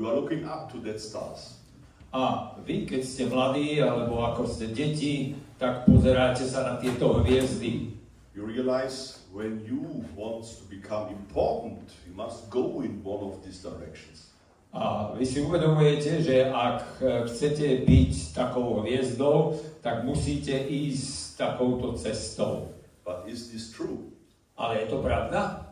you are looking up to that stars. A vy, keď ste mladí, alebo ako ste deti, tak pozeráte sa na tieto hviezdy. You realize when you want to become important, you must go in one of these directions. A vy si uvedomujete, že ak e, chcete byť takou hviezdou, tak musíte ísť takouto cestou. But is this true? Ale je to pravda?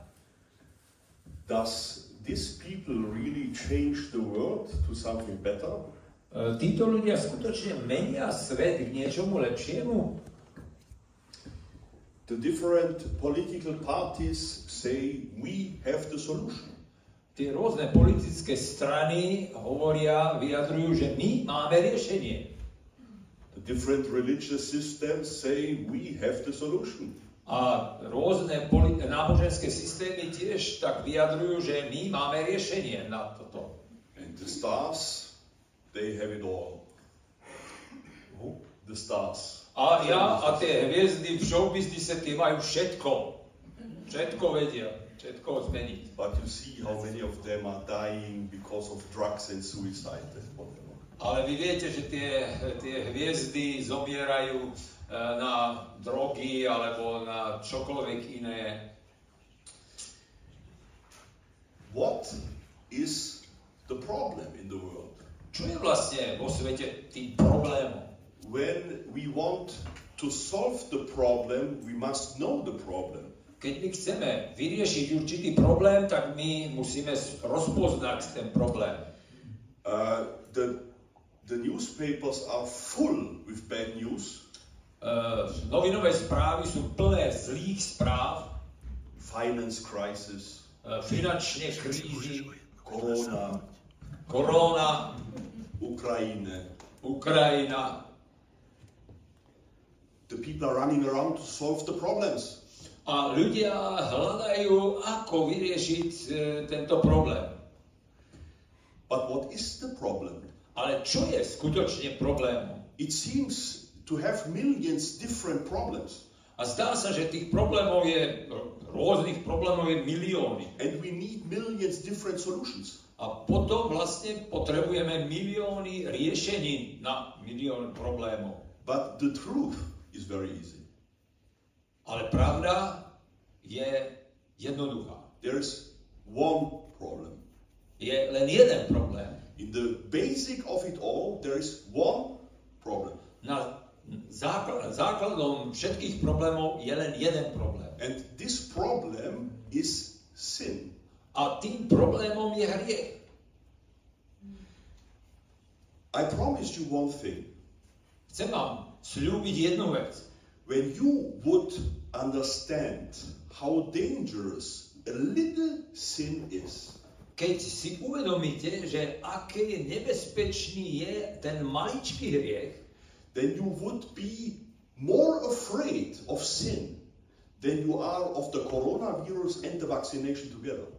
Does these people really change the world to something better? E, Títo ľudia skutočne menia svet k niečomu lepšiemu? The different political parties say we have the solution. Tie rôzne politické strany hovoria, vyjadrujú, že my máme riešenie. The different religious systems say we have the solution. A rôzne náboženské systémy tiež tak vyjadrujú, že my máme riešenie na toto. And the stars, they have it all. The stars. A ja a tie hviezdy v showbiznise, tie majú všetko. Všetko vedia, všetko zmeniť. But you see how many of them are dying because of drugs and suicide. Ale vy viete, že tie, tie hviezdy zomierajú na drogy alebo na čokoľvek iné. What is the problem in the world? Čo je vlastne vo svete tým problémom? When we want to solve the problem, we must know the problem. Keď my chceme vyriešiť určitý problém, tak my musíme rozpoznať ten problém. Uh, the, the newspapers are full with bad news. Uh, novinové správy sú plné zlých správ, Finance crisis, uh, finančné krízy, corona, korona, Ukraine. Ukrajina. The people are running around to solve the problems. A ľudia hľadajú, ako vyriešiť e, tento problém. But what is the problem? Ale čo je skutočne problémom? It seems to have millions different problems. A zdá sa, že tých problémov je, rôznych problémov je milióny. And we need millions different solutions. A potom vlastne potrebujeme milióny riešení na milión problémov. But the truth is very easy. Ale pravda je jednoduchá. There's one problem. Je len jeden problém. In the basic of it all, there is one problem. Na základ, základom všetkých problémov je len jeden problém. And this problem is sin. A tým problémom je hriech. I promised you one thing. Chcem vám slúbiť jednu vec. When you would understand how dangerous a little sin is, Keď si uvedomíte, že aké nebezpečný je ten maličký hriech, then you would be more afraid of sin than you are of the coronavirus and the vaccination together.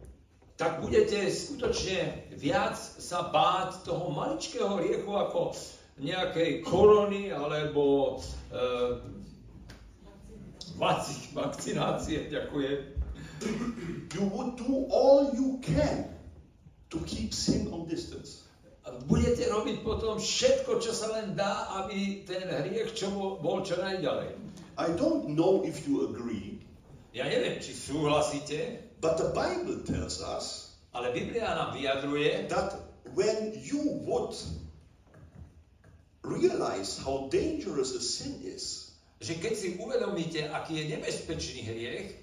tak budete skutočne viac sa báť toho maličkého hriechu ako nejakej korony alebo e, vakcinácie. Ďakujem. You would do all you can to keep sin on distance. Budete robiť potom všetko, čo sa len dá, aby ten hriech čo bol čo najďalej. I don't know if you agree, Ja neviem, či súhlasíte, but the Bible tells us ale Biblia nám vyjadruje, that when you would realize how dangerous a sin is, že keď si uvedomíte, aký je nebezpečný hriech,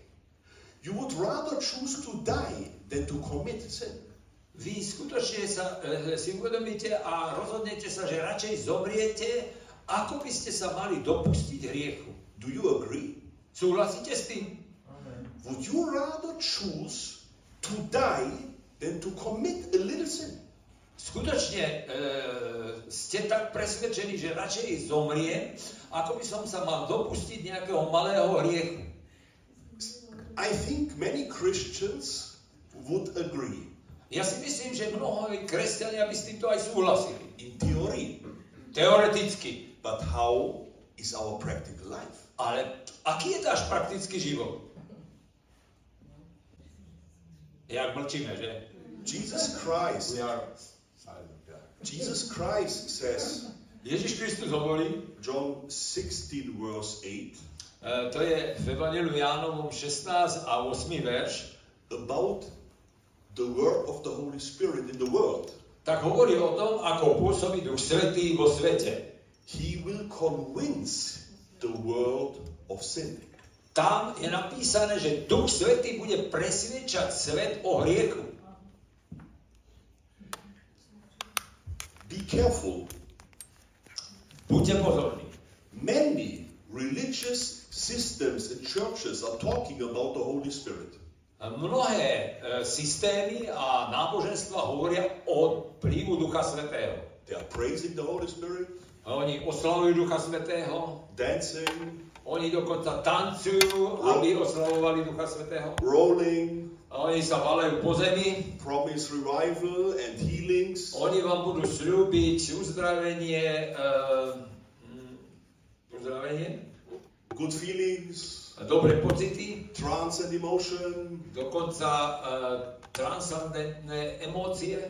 you would rather choose to die than to commit sin. Vy skutočne sa, e, si uvedomíte a rozhodnete sa, že radšej zomriete, ako by ste sa mali dopustiť hriechu. Do you agree? Súhlasíte s tým? Would you rather choose to die than to commit a little sin? Skutočne e, ste tak presvedčení, že radšej zomriem, ako by som sa mal dopustiť nejakého malého hriechu. I think many Christians would agree. Ja si myslím, že mnoho kresťania by s týmto aj súhlasili. In theory. Teoreticky. But how is our practical life? Ale aký je náš praktický život? Jak mlčíme, že? Jesus Christ We are Jesus Christ says, Ježiš Kristus hovorí, John 16, verse 8, e, to je v Evangeliu Jánovom 16 a 8 verš, about the work of the Holy Spirit in the world. tak hovorí o tom, ako pôsobí Duch Svetý vo svete. He will convince the world of sin. Tam je napísané, že Duch Svetý bude presviečať svet o hriechu. Be careful. Buďte pozorní. Many religious systems and churches are talking about the Holy Spirit. Mnohé e, systémy a náboženstva hovoria o vplyvu Ducha Svetého. They are praising the Holy Spirit, Oni oslavujú Ducha Svetého, dancing, oni dokonca tancujú, aby oslavovali Ducha Svetého. rolling, A oni sa valajú po zemi, promise revival and healings. oni vám budú slúbiť uzdravenie, uh, uzdravenie, good feelings, dobré pocity, trance and emotion. dokonca uh, transcendentné emócie.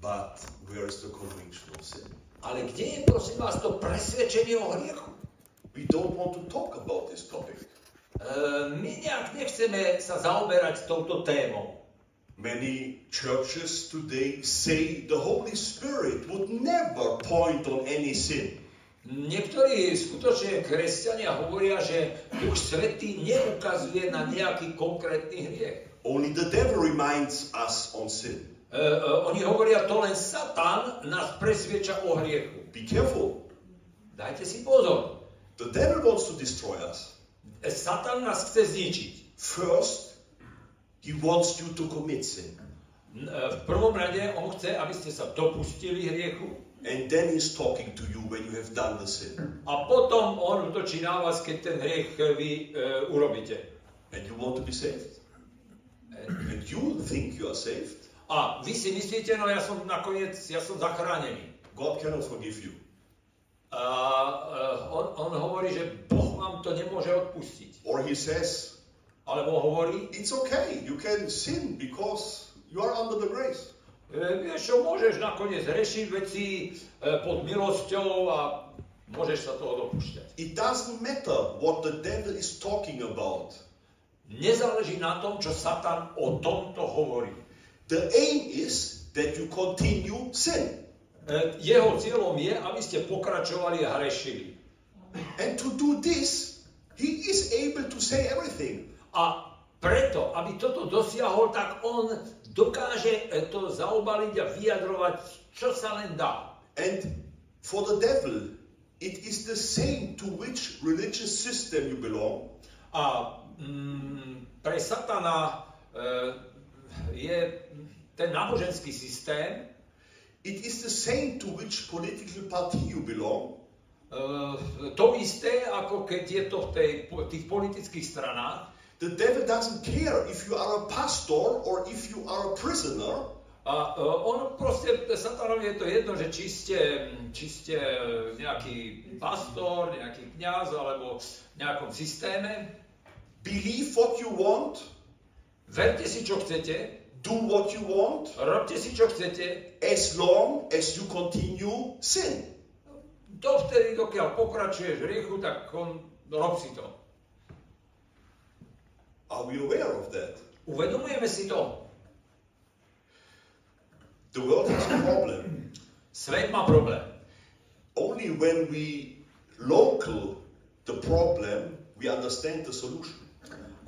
But where is the conviction of sin? Ale kde je prosím vás to presvedčenie o hriechu? We don't want to talk about this topic. Uh, my nejak nechceme sa zaoberať touto témou. Many churches today say the Holy Spirit would never point on any sin. Niektorí skutočne kresťania hovoria, že Duch Svetý neukazuje na nejaký konkrétny hriech. Only the devil reminds us on sin. E, e, oni hovoria, to len Satan nás presvieča o hriechu. Be careful. Dajte si pozor. The devil wants to destroy us. E, Satan nás chce zničiť. First, he wants you to commit sin. V prvom rade on chce, aby ste sa dopustili hriechu And then he's talking to you when you have done the sin. a potom on útočí na vás, keď ten hriech vy e, urobíte. And you want to be saved. E, And you think you are saved. A vy si myslíte, no ja som nakoniec, ja som zachránený. God cannot forgive you. A e, on, on hovorí, že Boh vám to nemôže odpustiť. Or he says, Alebo hovorí, it's okay, you can sin because you are under the grace. E, vieš čo, môžeš nakoniec rešiť veci e, pod milosťou a môžeš sa toho dopúšťať. It doesn't matter what the devil is talking about. Nezáleží na tom, čo Satan o tomto hovorí. The aim is that you continue sin. E, Jeho cieľom je, aby ste pokračovali a hrešili. And to do this, he is able to say everything. A preto, aby toto dosiahol, tak on dokáže e, to zaobaliť a vyjadrovať, čo sa len dá. And for the devil, it is the same to which religious system you belong. A mm, pre Satana e, je ten náboženský systém, It is the same to which political party you belong. e, to isté, ako keď je to v tej, tých politických stranách. The devil doesn't care if you are a pastor or if you are a prisoner. A e, on proste, Satanovi je to jedno, že či ste, či ste nejaký pastor, nejaký kňaz alebo v nejakom systéme. Believe what you want, Verte si, čo chcete, do what you want, robte si, čo chcete, as long as you continue sin. dovtedy, dokiaľ pokračuješ v hriechu, tak on, rob si to. Are we aware of that? Uvedomujeme si to. The world has a problem. Svet má problém. Only when we local the problem, we understand the solution.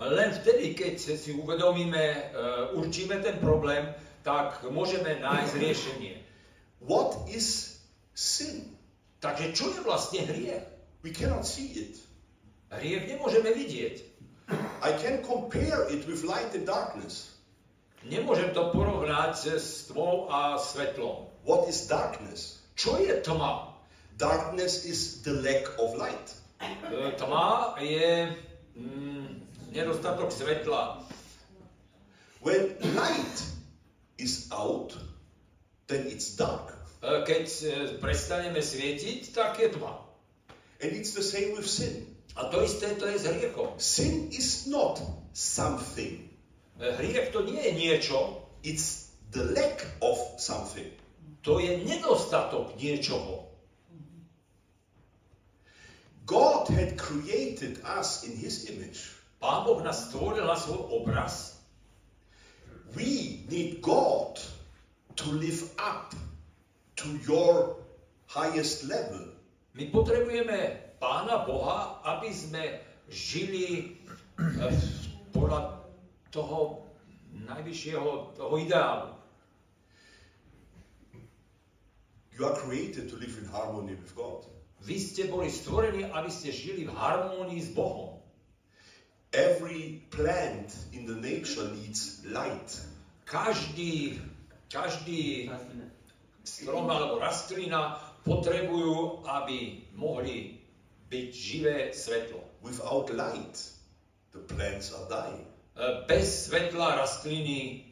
Len vtedy, keď si uvedomíme, uh, určíme ten problém, tak môžeme nájsť riešenie. What is sin? Takže čo je vlastne hriech? We cannot see it. Hriech nemôžeme vidieť. I can compare it with light and darkness. Nemôžem to porovnať s tmou a svetlom. What is darkness? Čo je tma? Darkness is the lack of light. E, Tma je mm, nedostatok svetla. When light is out, then it's dark. E, Keď e, prestaneme svietiť, tak je tma. And it's the same with sin. A to isté to je s hriechom. Sin is not something, Hriech to nie je niečo, it's the lack of something. to je nedostatok niečoho. God had created us in His image. Pán Boh nás stvoril na svoj obraz. We need God to live up to your highest level. My potrebujeme Pána Boha, aby sme žili eh, podľa toho najvyššieho toho ideálu. You are created to live in harmony with God. Vy ste boli stvorení, aby ste žili v harmónii s Bohom. Every plant in the nature needs light. Každý, každý strom alebo rastlina potrebujú, aby mohli byť živé svetlo. Without light, the plants are dying. E, Bez svetla rastliny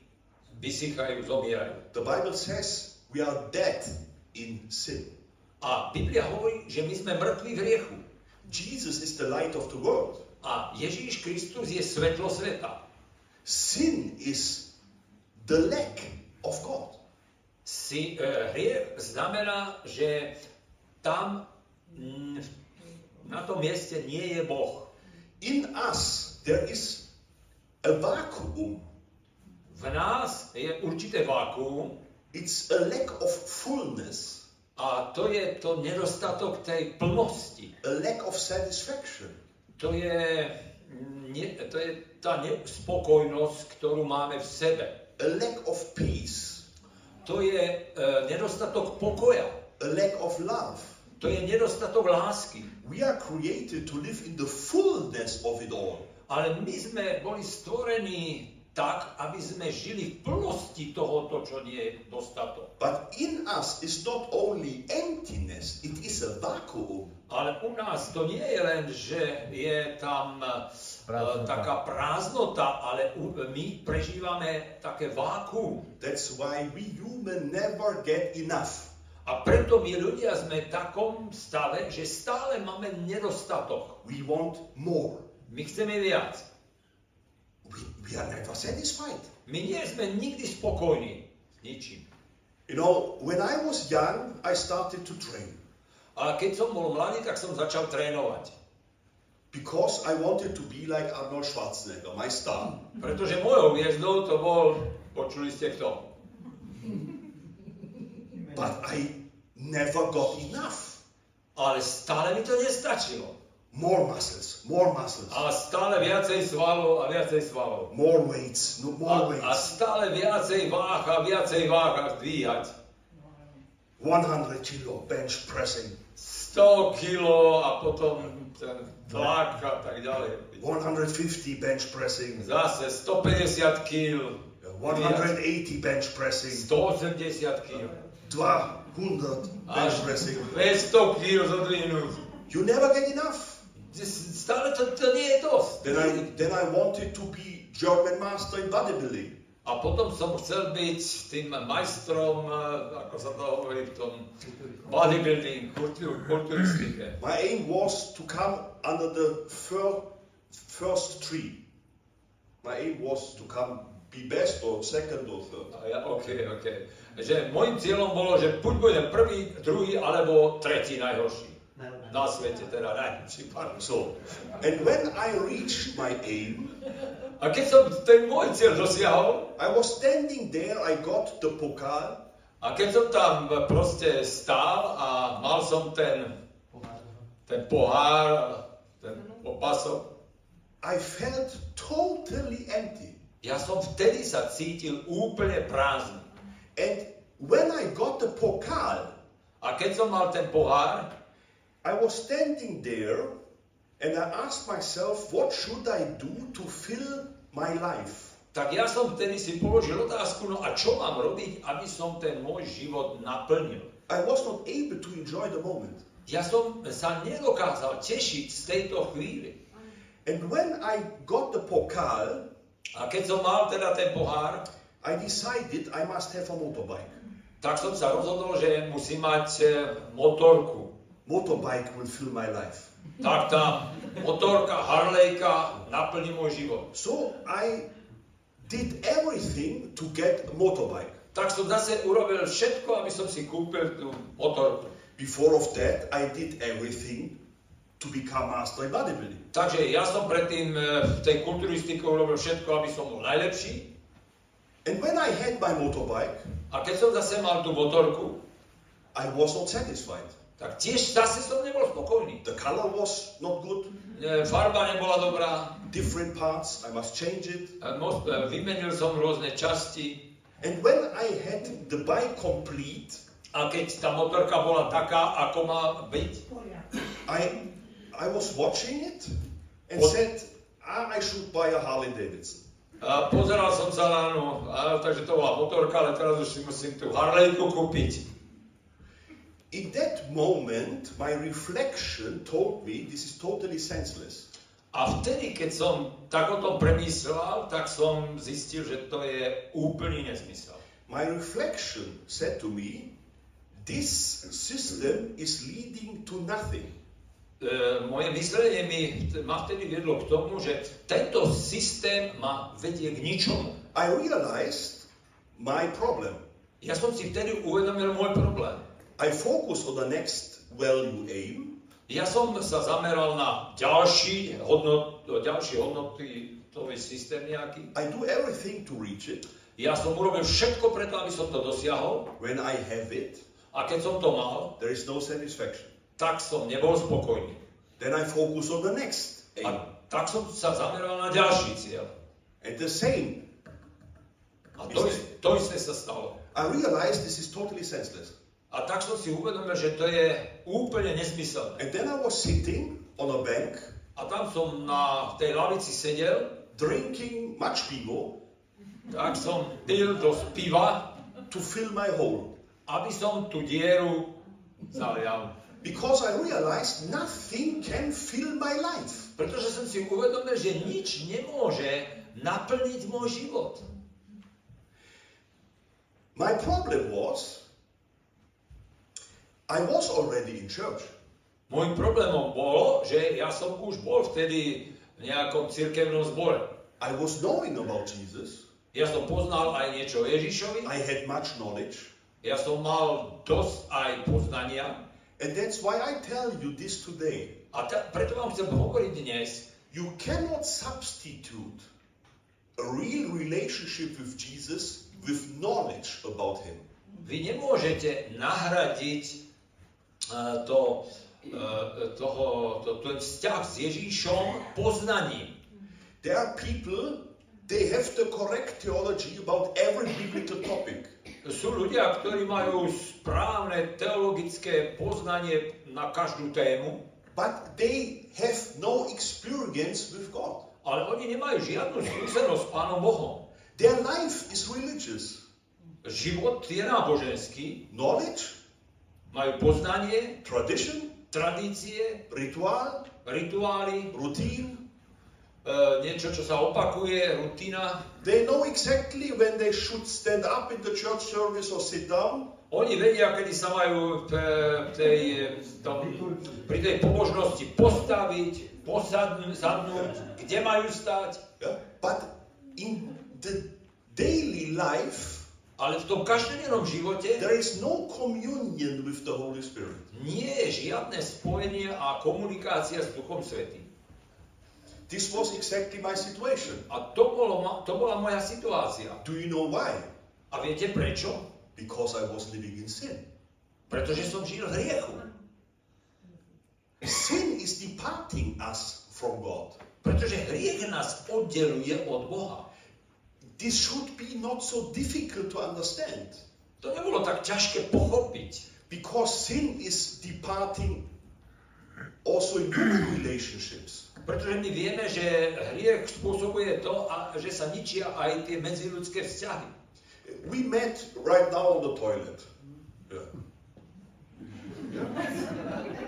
vysychajú, zomierajú. The Bible says we are dead in sin. A Biblia hovorí, že my sme mŕtvi v hriechu. Jesus is the light of the world. A Ježíš Kristus je svetlo sveta. Sin is the lack of God. Si, e, hriech znamená, že tam mm, na tom mieste nie je Boh. In us there is a vacuum. V nás je určité vákuum It's a lack of fullness, a to je to nedostatok tej plnosti. a lack of satisfaction. To je, nie, to je tá nespokojnosť, ktorú máme v sebe. a lack of peace, To je e, nedostatok pokoja. a lack of love. To je nedostatok lásky. We are created to live in the fullness of it all. Ale my sme boli stvorení tak, aby sme žili v plnosti tohoto, čo nie je dostatok. But in us is not only emptiness, it is a vacuum. Ale u nás to nie je len, že je tam e, Prázdnota. taká prázdnota, ale u, my prežívame také vákuum. That's why we human never get enough. A preto my ľudia sme v takom stave, že stále máme nedostatok. We want more. My chceme viac. We, we are never satisfied. My nie sme nikdy spokojní s ničím. You know, when I was young, I started to train A keď som bol mladý, tak som začal trénovať. because I wanted to be like Arnold Schwarzenegger, my star. Pretože mojou hviezdou to bol, počuli ste kto? But I never got enough. Ale stále mi to nestačilo. More muscles, more muscles, A stále viacej svalov a viacej svalov. more weights, no A, more a weights. stále viacej váh a viacej váh a dvíhať. 100 kilo bench pressing, 100 kilo a potom ten tlak a tak ďalej. 150 bench pressing, Zase 150 kg, 180 bench pressing, 180 kg. 200 Až bench pressing. 200 kg zodvihnúť. You never get enough. Stále to, to nie je dosť. Then I, then I wanted to be German master in bodybuilding. A potom som chcel byť tým majstrom, eh, ako sa to hovorí v tom bodybuilding, kulturistike. My aim was to come under the fir- first tree. My aim was to come be best or second or third. A ja, OK, OK. Že môjim cieľom bolo, že buď budem prvý, druhý, alebo tretí najhorší. Na svete teda najhorší, pardon. So, and when I reached my aim, A keď som ten môj cieľ dosiahol, I was standing there, I got the pokal, a keď som tam proste stál a mal som ten, ten pohár, ten opasok, I felt totally empty. Ja som vtedy sa cítil úplne prázdny. And when I got the pokal, A keď som mal ten pohár, I was standing there and I asked myself, what should I do to fill my life? tak ja som vtedy si položil otázku, no a čo mám robiť, aby som ten môj život naplnil. I was not able to enjoy the moment. Ja som sa nedokázal tešiť z tejto chvíli. And when I got the pokal, A keď som mal teda ten pohár, I decided I must have a motorbike. tak som sa rozhodol, že musím mať e, motorku. Motorbike will fill my life. Tak tá motorka, Harlejka naplní môj život. So I did everything to get a motorbike. tak som zase urobil všetko, aby som si kúpil tú motorku. Before of that, I did everything to become master in bodybuilding. Takže ja som predtým e, v tej kulturistike urobil všetko, aby som bol najlepší. And when I had my motorbike, A keď som zase mal tú motorku, I was not satisfied. tak tiež zase som nebol spokojný. The color was not good, E, Farba nebola dobrá, different parts, I must change it. e, vymenil som rôzne časti. And when I had the bike complete, A keď tá motorka bola taká, ako má byť, I, I was watching it and What? said, ah, I should buy a Harley Davidson. a pozeral som sa ňu, a, takže to bola motorka, ale teraz už si musím tú Harlejku kúpiť. In that moment, my reflection told me this is totally senseless. A vtedy, keď som tak o tom premyslel, tak som zistil, že to je úplný nezmysel. My reflection said to me, this system is leading to nothing. E, moje myslenie mi ma vtedy viedlo k tomu, že tento systém ma vedie k ničomu. I realized my problem. Ja som si vtedy uvedomil môj problém. I focus on the next value aim, Ja som sa zameral na ďalší, hodnot, ďalší hodnotový systém nejaký. I do everything to reach it. Ja som urobil všetko preto, aby som to dosiahol. When I have it, A keď som to mal, there is no satisfaction. Tak som nebol spokojný. Then I focus on the next aim. A tak som sa zameral na ďalší cieľ. And the same. A to, to isté sa stalo. I realized this is totally senseless. A tak som si uvedomil, že to je úplne nesmyselné. And then I was sitting on a bank, A tam som na tej lavici sedel, drinking much pivo tak som pil dosť piva, to fill my hole. aby som tú dieru zalial. Because I realized nothing can fill my life. Pretože som si uvedomil, že nič nemôže naplniť môj život. My problem was I was already in church. Môjim problémom bolo, že ja som už bol vtedy v nejakom cirkevnom zbore. I was knowing about Jesus. Ja som poznal aj niečo o Ježišovi, I had much knowledge. ja som mal dosť aj poznania And that's why I tell you this today. a ta, preto vám chcem hovoriť dnes, You cannot substitute a real relationship with Jesus with knowledge about him. vy nemôžete nahradiť uh, to, uh, toho, to, ten vzťah s Ježíšom poznaním. There are people, they have the correct theology about every biblical topic. Sú ľudia, ktorí majú správne teologické poznanie na každú tému, But they have no experience with God. ale oni nemajú žiadnu skúsenosť s Pánom Bohom. Their life is religious. Život je náboženský, Knowledge, majú poznanie, tradition, tradície, ritual, rituály, routine. E, niečo, čo sa opakuje, rutina. They know exactly when they should stand up in the church service or sit down. Oni vedia, kedy sa majú v tej, tom, pri tej pobožnosti postaviť, posadnúť, sadnúť, kde majú stať. Yeah? But in the daily life, Ale v tom každodennom živote there is no communion with the Holy Spirit. nie je žiadne spojenie a komunikácia s Duchom Svetým. This was exactly my situation. A to, bolo, to bola moja situácia. Do you know why? A viete prečo? Because I was living in sin. Pretože som žil v hriechu. Sin is departing us from God. Pretože hriech nás oddeluje od Boha. This should be not so difficult to understand. To nebolo tak ťažké pochopiť. Because sin is departing also in human relationships. Pretože my vieme, že hriech spôsobuje to, a, že sa ničia aj tie medziľudské vzťahy. We met right now on the toilet. Yeah.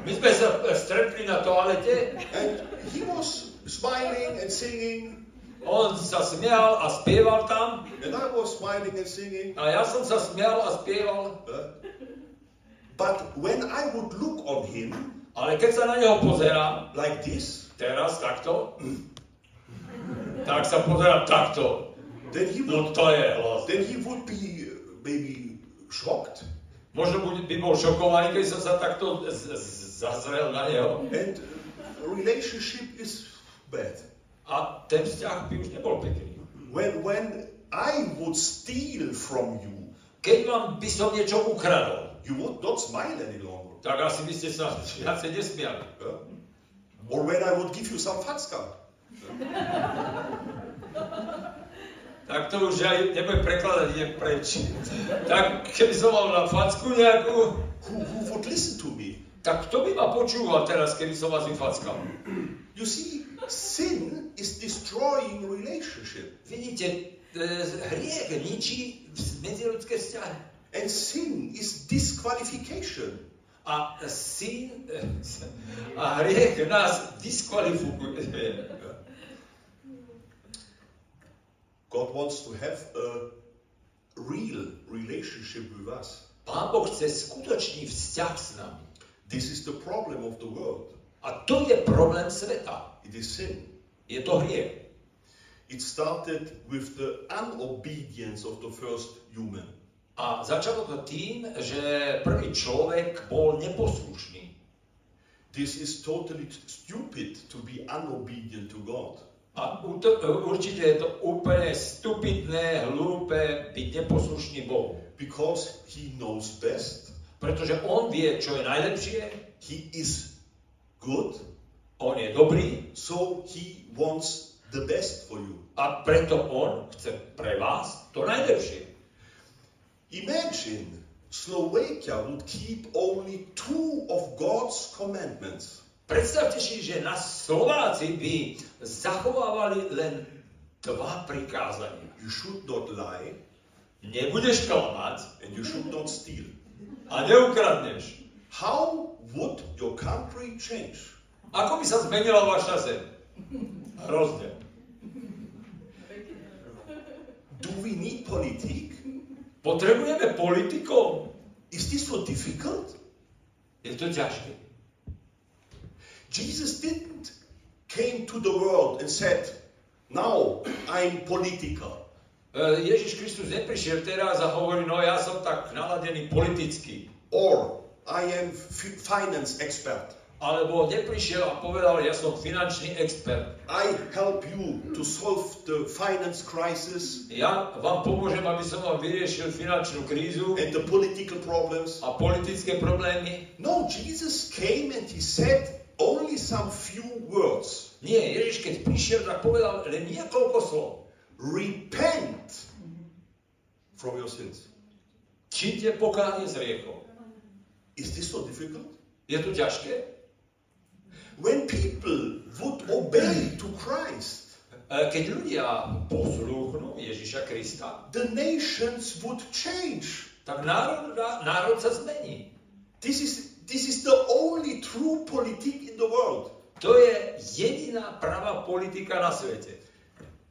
My sme sa eh, stretli na toalete, And he was smiling and singing, on sa smial a spieval tam, and I was smiling and singing. a ja som sa smial a spieval. But when I would look on him Ale keď sa na neho pozerám, like this, teraz takto, tak sa pozerám takto. then he No would to je hlas. then he would be maybe shocked. Možno by bol šokovaný, keď som sa takto zazrel na neho. And relationship is bad. A ten vzťah by už nebol pekný. When, when I would steal from you, Keď vám by som niečo ukradol, you would not smile any longer. Tak asi by ste sa viacej nesmiali. Yeah? Or when I would give you some fatska. Tak to už aj nebudem prekladať, ide preč. Tak keby som mal na facku nejakú, Who, who would listen to me? tak kto by ma počúval teraz, keby som vás vyfackal? You see, sin is destroying relationship. Vidíte, e, hriech ničí medziludské vzťahy. And sin is disqualification. A syn, a hriech nás diskvalifikuje. God wants to have a real relationship with us. Pán Boh chce skutočný vzťah s nami. This is the problem of the world. A to je problém sveta. It is sin. Je to hriech. It started with the unobedience of the first human. A začalo to tým, že prvý človek bol neposlušný. This is totally stupid to be unobedient to God. A uto- určite je to úplne stupidné, hlúpe byť neposlušný Bohu. Because He knows best, Pretože on vie, čo je najlepšie, He is good, on je dobrý so He wants the best for you. a preto on chce pre vás to najlepšie. Imagine Slovakia would keep only two of God's commandments. Predstavte si, že na Slováci by zachovávali len dva prikázania. You should not lie Nebudeš klamať and you should not steal. a neukradneš. How would your country change? Ako by sa zmenila vaša zem? Hrozne. Do we need politik? Potrebujeme politikov? Is this so difficult? Je to ťažké. Jesus didn't came to the world and said, now I'm political. E, Ježiš Kristus neprišiel teraz a hovorí, no ja som tak naladený politicky. Or I am finance expert. Alebo neprišiel a povedal, ja som finančný expert. I help you to solve the finance crisis Ja vám pomôžem, aby som vám vyriešil finančnú krízu and the political problems. a politické problémy. No, Jesus came and he said only some few words. Nie, Ježiš keď prišiel, tak povedal len niekoľko slov. Repent from your sins. Činte pokánie z riechov. Is this so difficult? Je to ťažké? When people would obey to Christ, E, Keď ľudia poslúchnú Ježiša Krista, the nations would change. tak národ, národ sa zmení. This is, this is the only true politic in the world. To je jediná pravá politika na svete.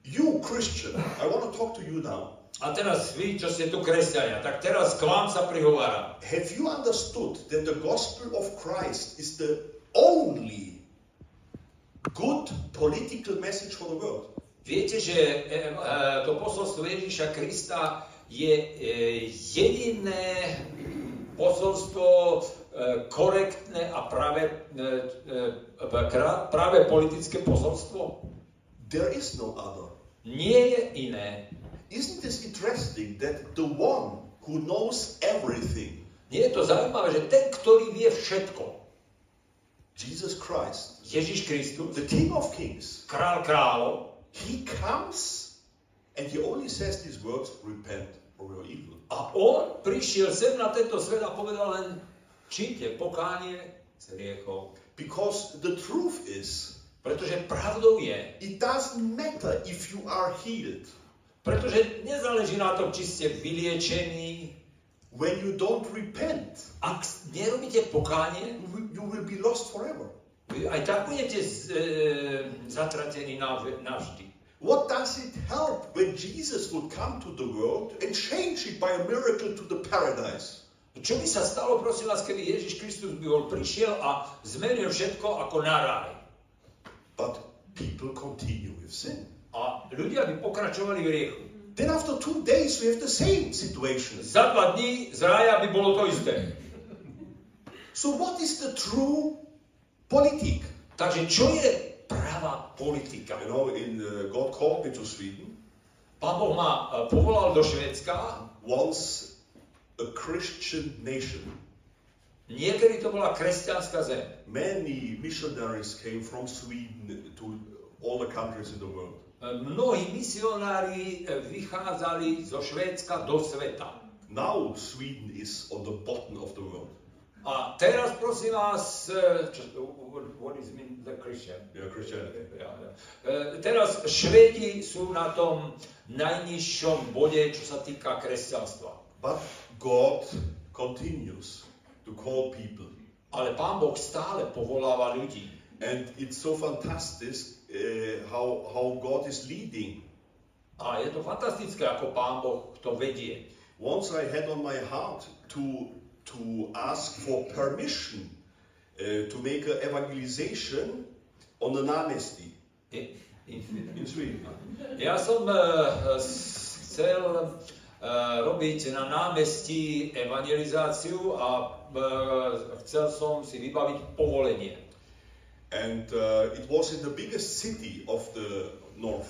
You, Christian, I want to talk to you now. A teraz vy, čo ste tu kresťania, tak teraz k vám sa prihováram. Have you understood that the gospel of Christ is the only good political message for the world? Viete, že e, e, to posolstvo Ježíša Krista je e, jediné posolstvo korektné a práve, práve politické posolstvo. There is no other. Nie je iné. Isn't this interesting that the one who knows everything, Nie je to zaujímavé, že ten, ktorý vie všetko, Jesus Christ, Ježiš Kristus, the King of Kings, král kráľov, he comes and he only says these words repent or you're evil. a on prišiel sem na tento svet a povedal len čite pokánie z hriechov. Because the truth is, Pretože pravdou je, it doesn't matter if you are healed. pretože nezáleží na tom, či ste vyliečení, When you don't repent, ak nerobíte pokánie, you will- be lost forever. vy aj tak budete z, e, zatratení nav- navždy. What does it help when Jesus would come to the world and change it by a miracle to the paradise? Čo by sa stalo, prosím vás, keby Ježiš Kristus by bol prišiel a zmenil všetko ako na ráj? But people continue with sin. A ľudia by pokračovali v riechu. Then after two days we have the same situation. Za dva dní z rája by bolo to isté. So what is the true politik? Takže čo je pravá politika? You know, in uh, God called me to Sweden Pán Boh ma e, povolal do Švédska, once a Christian nation. niekedy to bola kresťanská zem. Many missionaries came from Sweden to all the countries in the world. Mnohí misionári e, vychádzali zo Švédska do sveta. Now Sweden is on the bottom of the world. A teraz prosím vás, e, čo, what is mean the Christian? Yeah, Christianity. Ja, ja. E, Teraz Švédi sú na tom najnižšom bode, čo sa týka kresťanstva. But God continues to call people. Ale Pán Boh stále povoláva ľudí. And it's so fantastic uh, how, how God is leading. A je to fantastické, ako Pán Boh to vedie. Once I had on my heart to, to ask for permission uh, to make an evangelization on the Namesti I- in- Sweden. Ja som s- chcel e, robiť na námestí evangelizáciu a e, chcel som si vybaviť povolenie. And uh, it was in the biggest city of the north.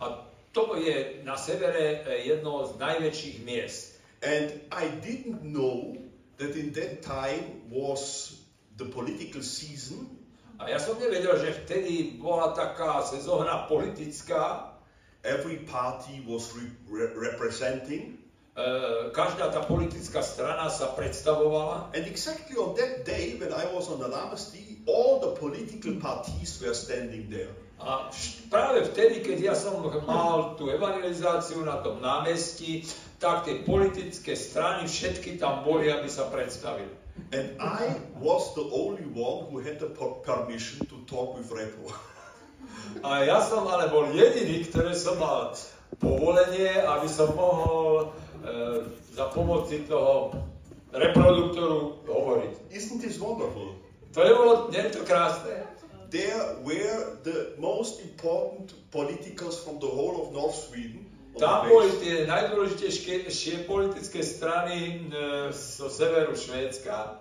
A to je na severe e, jedno z najväčších miest. And I didn't know that in that time was the political season A ja som nevedel, že vtedy bola taká sezóna politická, every party was re- representing. E, každá tá politická strana sa predstavovala And exactly on that day, when I was on the Namesti, all the political parties were standing there. a práve vtedy, keď ja som mal tú evangelizáciu na tom námestí, tak tie politické strany všetky tam boli, aby sa predstavili. And I was the only one who had the per- permission to talk with Retro. A ja som ale bol jediný, ktorý som mal povolenie, aby som mohol za pomoci toho reproduktoru hovoriť. Isn't this wonderful? To je bolo, nie je to krásne? There were the most important politicals from the whole of North Sweden. Tam boli tie najdôležitejšie politické strany e, zo severu Švédska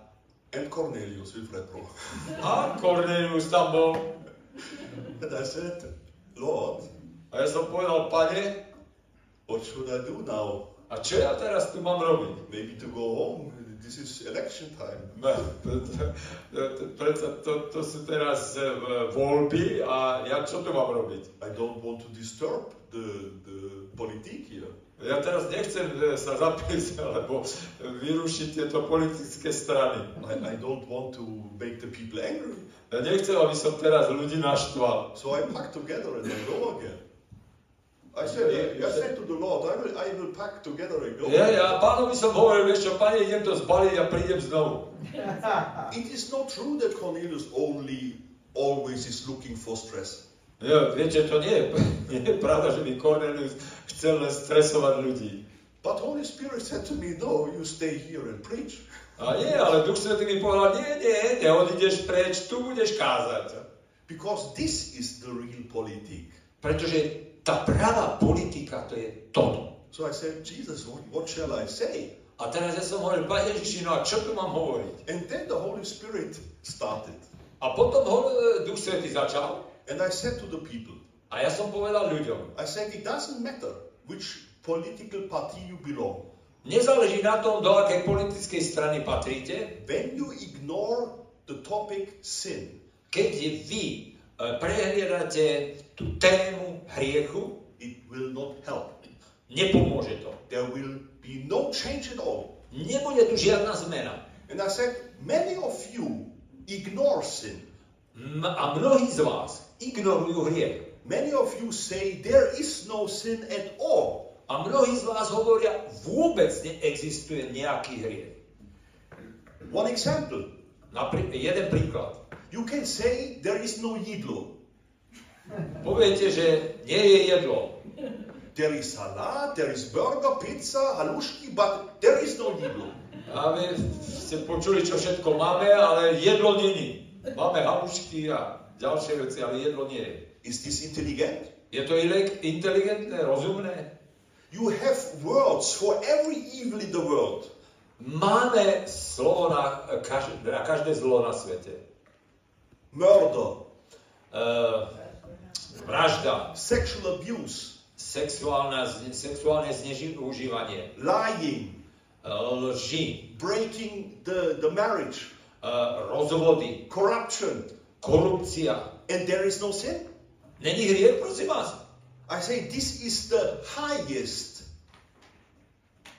And Cornelius with Retro. a Cornelius tam bol. And I said, Lord, A ja som povedal, pane, what should I do now? A čo ja teraz tu mám robiť? Maybe to go home. This is election time. Ne, to- to- sú teraz e, voľby a ja čo tu mám robiť? I don't want to disturb the, the politik here. Ja teraz nechcem e, sa zapísať alebo vyrušiť tieto politické strany. I, I don't want to make the people angry. Ja nechcem, aby som teraz ľudí naštval. So I pack together and I go again. I said, I, I said to the Lord, I will, I will pack together and go. Ja, ja pánovi som hovoril, vieš čo, pane, idem to zbaliť a prídem znovu. It is not true that Cornelius only always is looking for stress. Ja, viete, to nie je, nie je pravda, že by Cornelius chcel len stresovať ľudí. But Holy Spirit said to me, no, you stay here and preach. A nie, ale Duch Svetý mi povedal, nie, nie, neodídeš preč, tu budeš kázať. Because this is the real politik. Pretože tá pravá politika, to je toto. So I said, Jesus, what, shall I say? A teraz ja som hovoril, Pane Ježiši, no a čo tu mám hovoriť? And then the Holy Spirit started. A potom ho, Duch Svetý začal And I said to the people, a ja som povedal ľuďom, I said, it doesn't matter which political party you belong. nezáleží na tom, do akej politickej strany patríte, When you ignore the topic sin, keď vy e, prehliadate tú tému hriechu, it will not help. nepomôže to. There will be no change at all. Nebude tu žiadna zmena. And I said, many of you ignore sin. A mnohí z vás ignorujú hriech. Many of you say there is no sin at all. A mnohí z vás hovoria, vôbec neexistuje nejaký hriech. One example, Napri- jeden príklad. you can say there is no jedlo. Poviete, že nie je jedlo. There is salad, there is burger, pizza, halušky, but there is no jedlo. A vy ste počuli, čo všetko máme, ale jedlo není. Máme halušky a ďalšie veci, ale jedlo nie je. Is this intelligent? Je to inteligentné, rozumné? You have words for every evil in the world. Máme slovo na, každé, na každé zlo na svete. Murder, Uh, vražda, sexual abuse, sexuálne, sexuálne zneužívanie, lying, lži, breaking the, the marriage, rozvody, corruption, korupcia. and there is no sin. Není hriech, prosím vás? I say this is the highest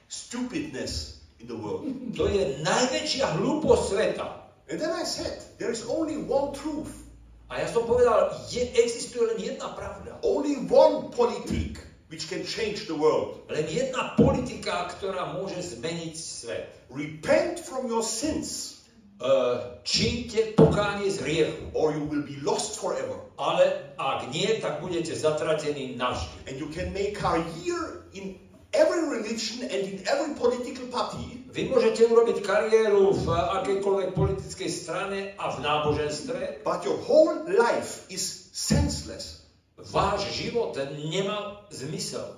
stupidness in the world. To je najväčšia hlúposť sveta. And then I said, there is only one truth, A ja som povedal, je, existuje len jedna pravda. only one politic which can change the world. Len jedna politika, ktorá môže zmeniť svet. Repent from your sins, Uh, čínte pokánie z hriechu. or you will be lost forever. Ale ak nie, tak budete zatratení navždy. And you can make career in every religion and in every political party, Vy môžete urobiť kariéru v akejkoľvek politickej strane a v náboženstve. but your whole life is senseless. Váš život nemá zmysel.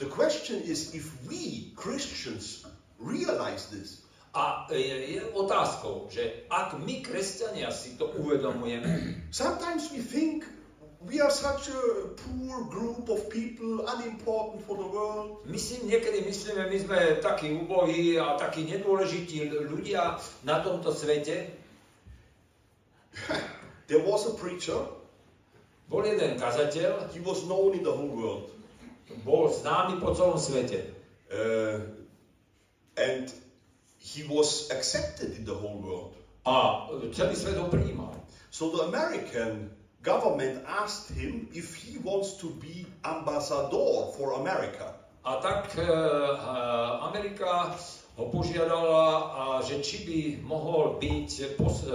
The question is if we Christians realize this, A je, je otázkou, že ak my, kresťania, si to uvedomujeme, sometimes we think my si niekedy myslíme, my sme takí ubohí a takí nedôležití ľudia na tomto svete. There was a preacher, Bol jeden kazateľ, he was known in the whole world. bol známy po celom svete. Uh, and he was accepted in the whole world. A celý svet ho prijímal. So the American government asked him if he wants to be ambassador for America. A tak e, Amerika ho požiadala, a, že či by mohol byť pos,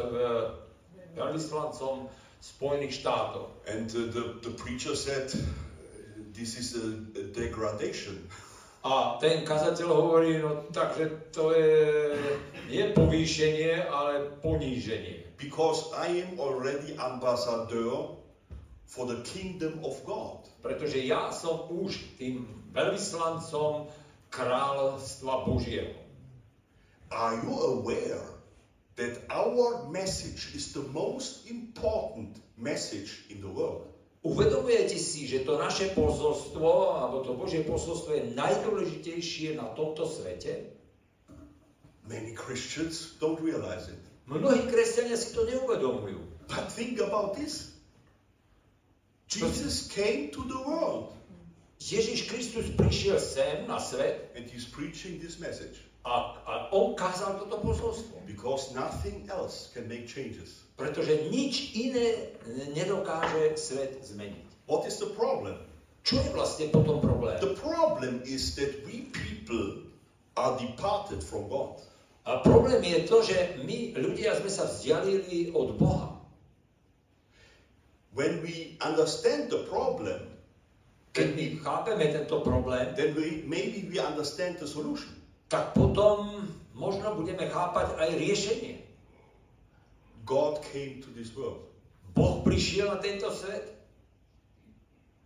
veľvyslancom Spojených štátov. And uh, the, the preacher said, This is a, a degradation. A ten kazateľ hovorí, no takže to je nie povýšenie, ale poníženie. Because I am already ambassador for the kingdom of God. Pretože ja som už tým veľvyslancom kráľovstva Božieho. Are you aware that our message is the most important message in the world? Uvedomujete si, že to naše posolstvo, alebo to Božie posolstvo je najdôležitejšie na tomto svete? Many Christians don't realize it. Mnohí kresťania si to neuvedomujú. But think about this. Jesus came to the world Ježiš Kristus prišiel sem na svet and he's preaching this message a, a on kázal toto posolstvo. because nothing else can make changes. Pretože nič iné nedokáže svet zmeniť. What is the problem? Čo je vlastne potom problém? The problem is that we people are departed from God. A problém je to, že my ľudia sme sa vzdialili od Boha. When we understand the problem, Keď my chápeme tento problém, then we, maybe we understand the solution. Tak potom možno budeme chápať aj riešenie. God came to this world. Boh prišiel na tento svet.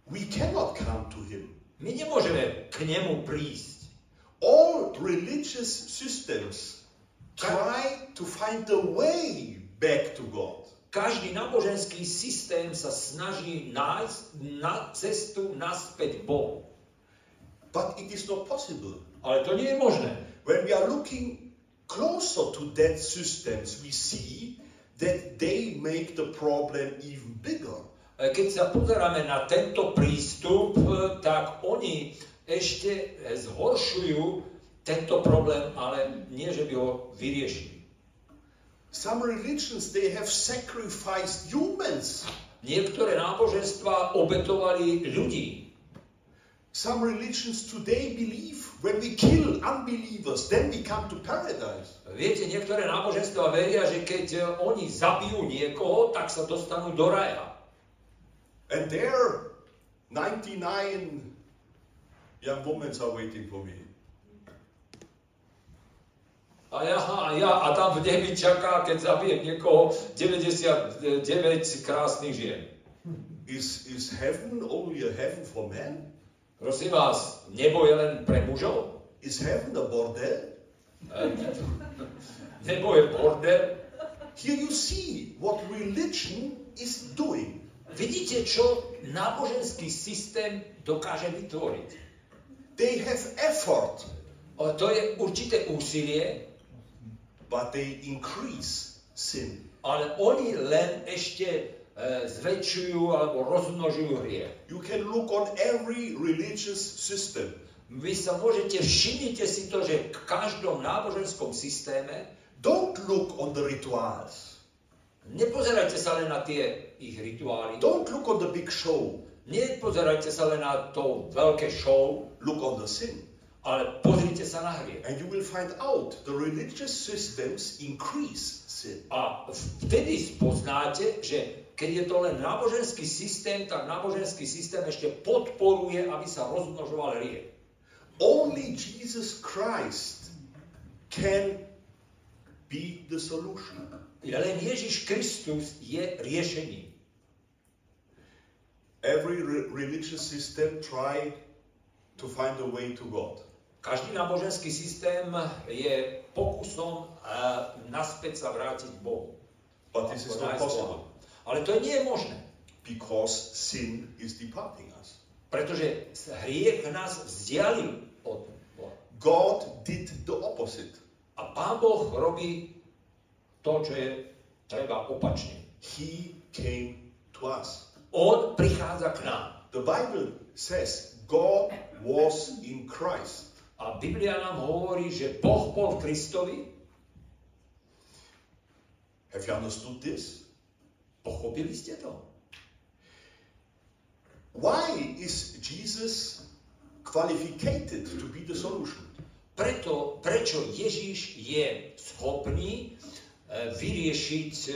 We cannot come to him. My nemôžeme k nemu prísť. All religious systems try to find the way back to God. Každý náboženský systém sa snaží nájsť na cestu naspäť Bohu. But it is not possible. Ale to nie je možné. When we are looking closer to that systems, we see that they make the problem even bigger. E, Keď sa pozeráme na tento prístup, e, tak oni ešte zhoršujú tento problém, ale nie, že by ho vyriešili. Some religions they have sacrificed humans. Niektoré náboženstva obetovali ľudí. Some religions today believe when we kill unbelievers, then we come to paradise. Viete, niektoré náboženstva veria, že keď e, oni zabijú niekoho, tak sa dostanú do raja. And there, 99 young women are waiting for me. A ja, a ja a tam v nebi čaká, keď zabijem niekoho, 99 krásnych žien. Is, is heaven only a heaven for men? Prosím vás, nebo je len pre mužov? Is heaven a bordel? Nebo je bordel? Here you see what religion is doing. Vidíte, čo náboženský systém dokáže vytvoriť? They have effort, O, to je určité úsilie, but they increase sin. ale oni len ešte zväčšujú alebo rozmnožujú hriech. You can look on every religious system. Vy sa môžete, všimnite si to, že v každom náboženskom systéme Don't look on the rituals. nepozerajte sa len na tie ich rituály, Don't look on the big show. nepozerajte sa len na to veľké show, Look on the sin. ale pozrite sa na hriech. And you will find out the religious systems increase sin. A vtedy spoznáte, že keď je to len náboženský systém, tak náboženský systém ešte podporuje, aby sa rozmnožoval hriech. Only Jesus Christ can be the solution. Len Ježiš Kristus je riešením. Every re- religious system try to find a way to God. Každý náboženský systém je pokusom uh, naspäť sa vrátiť k Bohu. But this is not possible. Ale to nie je možné, because sin is departing us. pretože hriech nás vzdialil od Boha. God did the opposite. A Pán Boh robí to, čo je treba opačne. He came to us. On prichádza k nám. The Bible says God was in Christ. A Biblia nám hovorí, že Boh bol v Kristovi. Have you understood this? Pochopili ste to? Why is Jesus qualified to be the solution? Preto, prečo Ježíš je schopný e, vyriešiť e,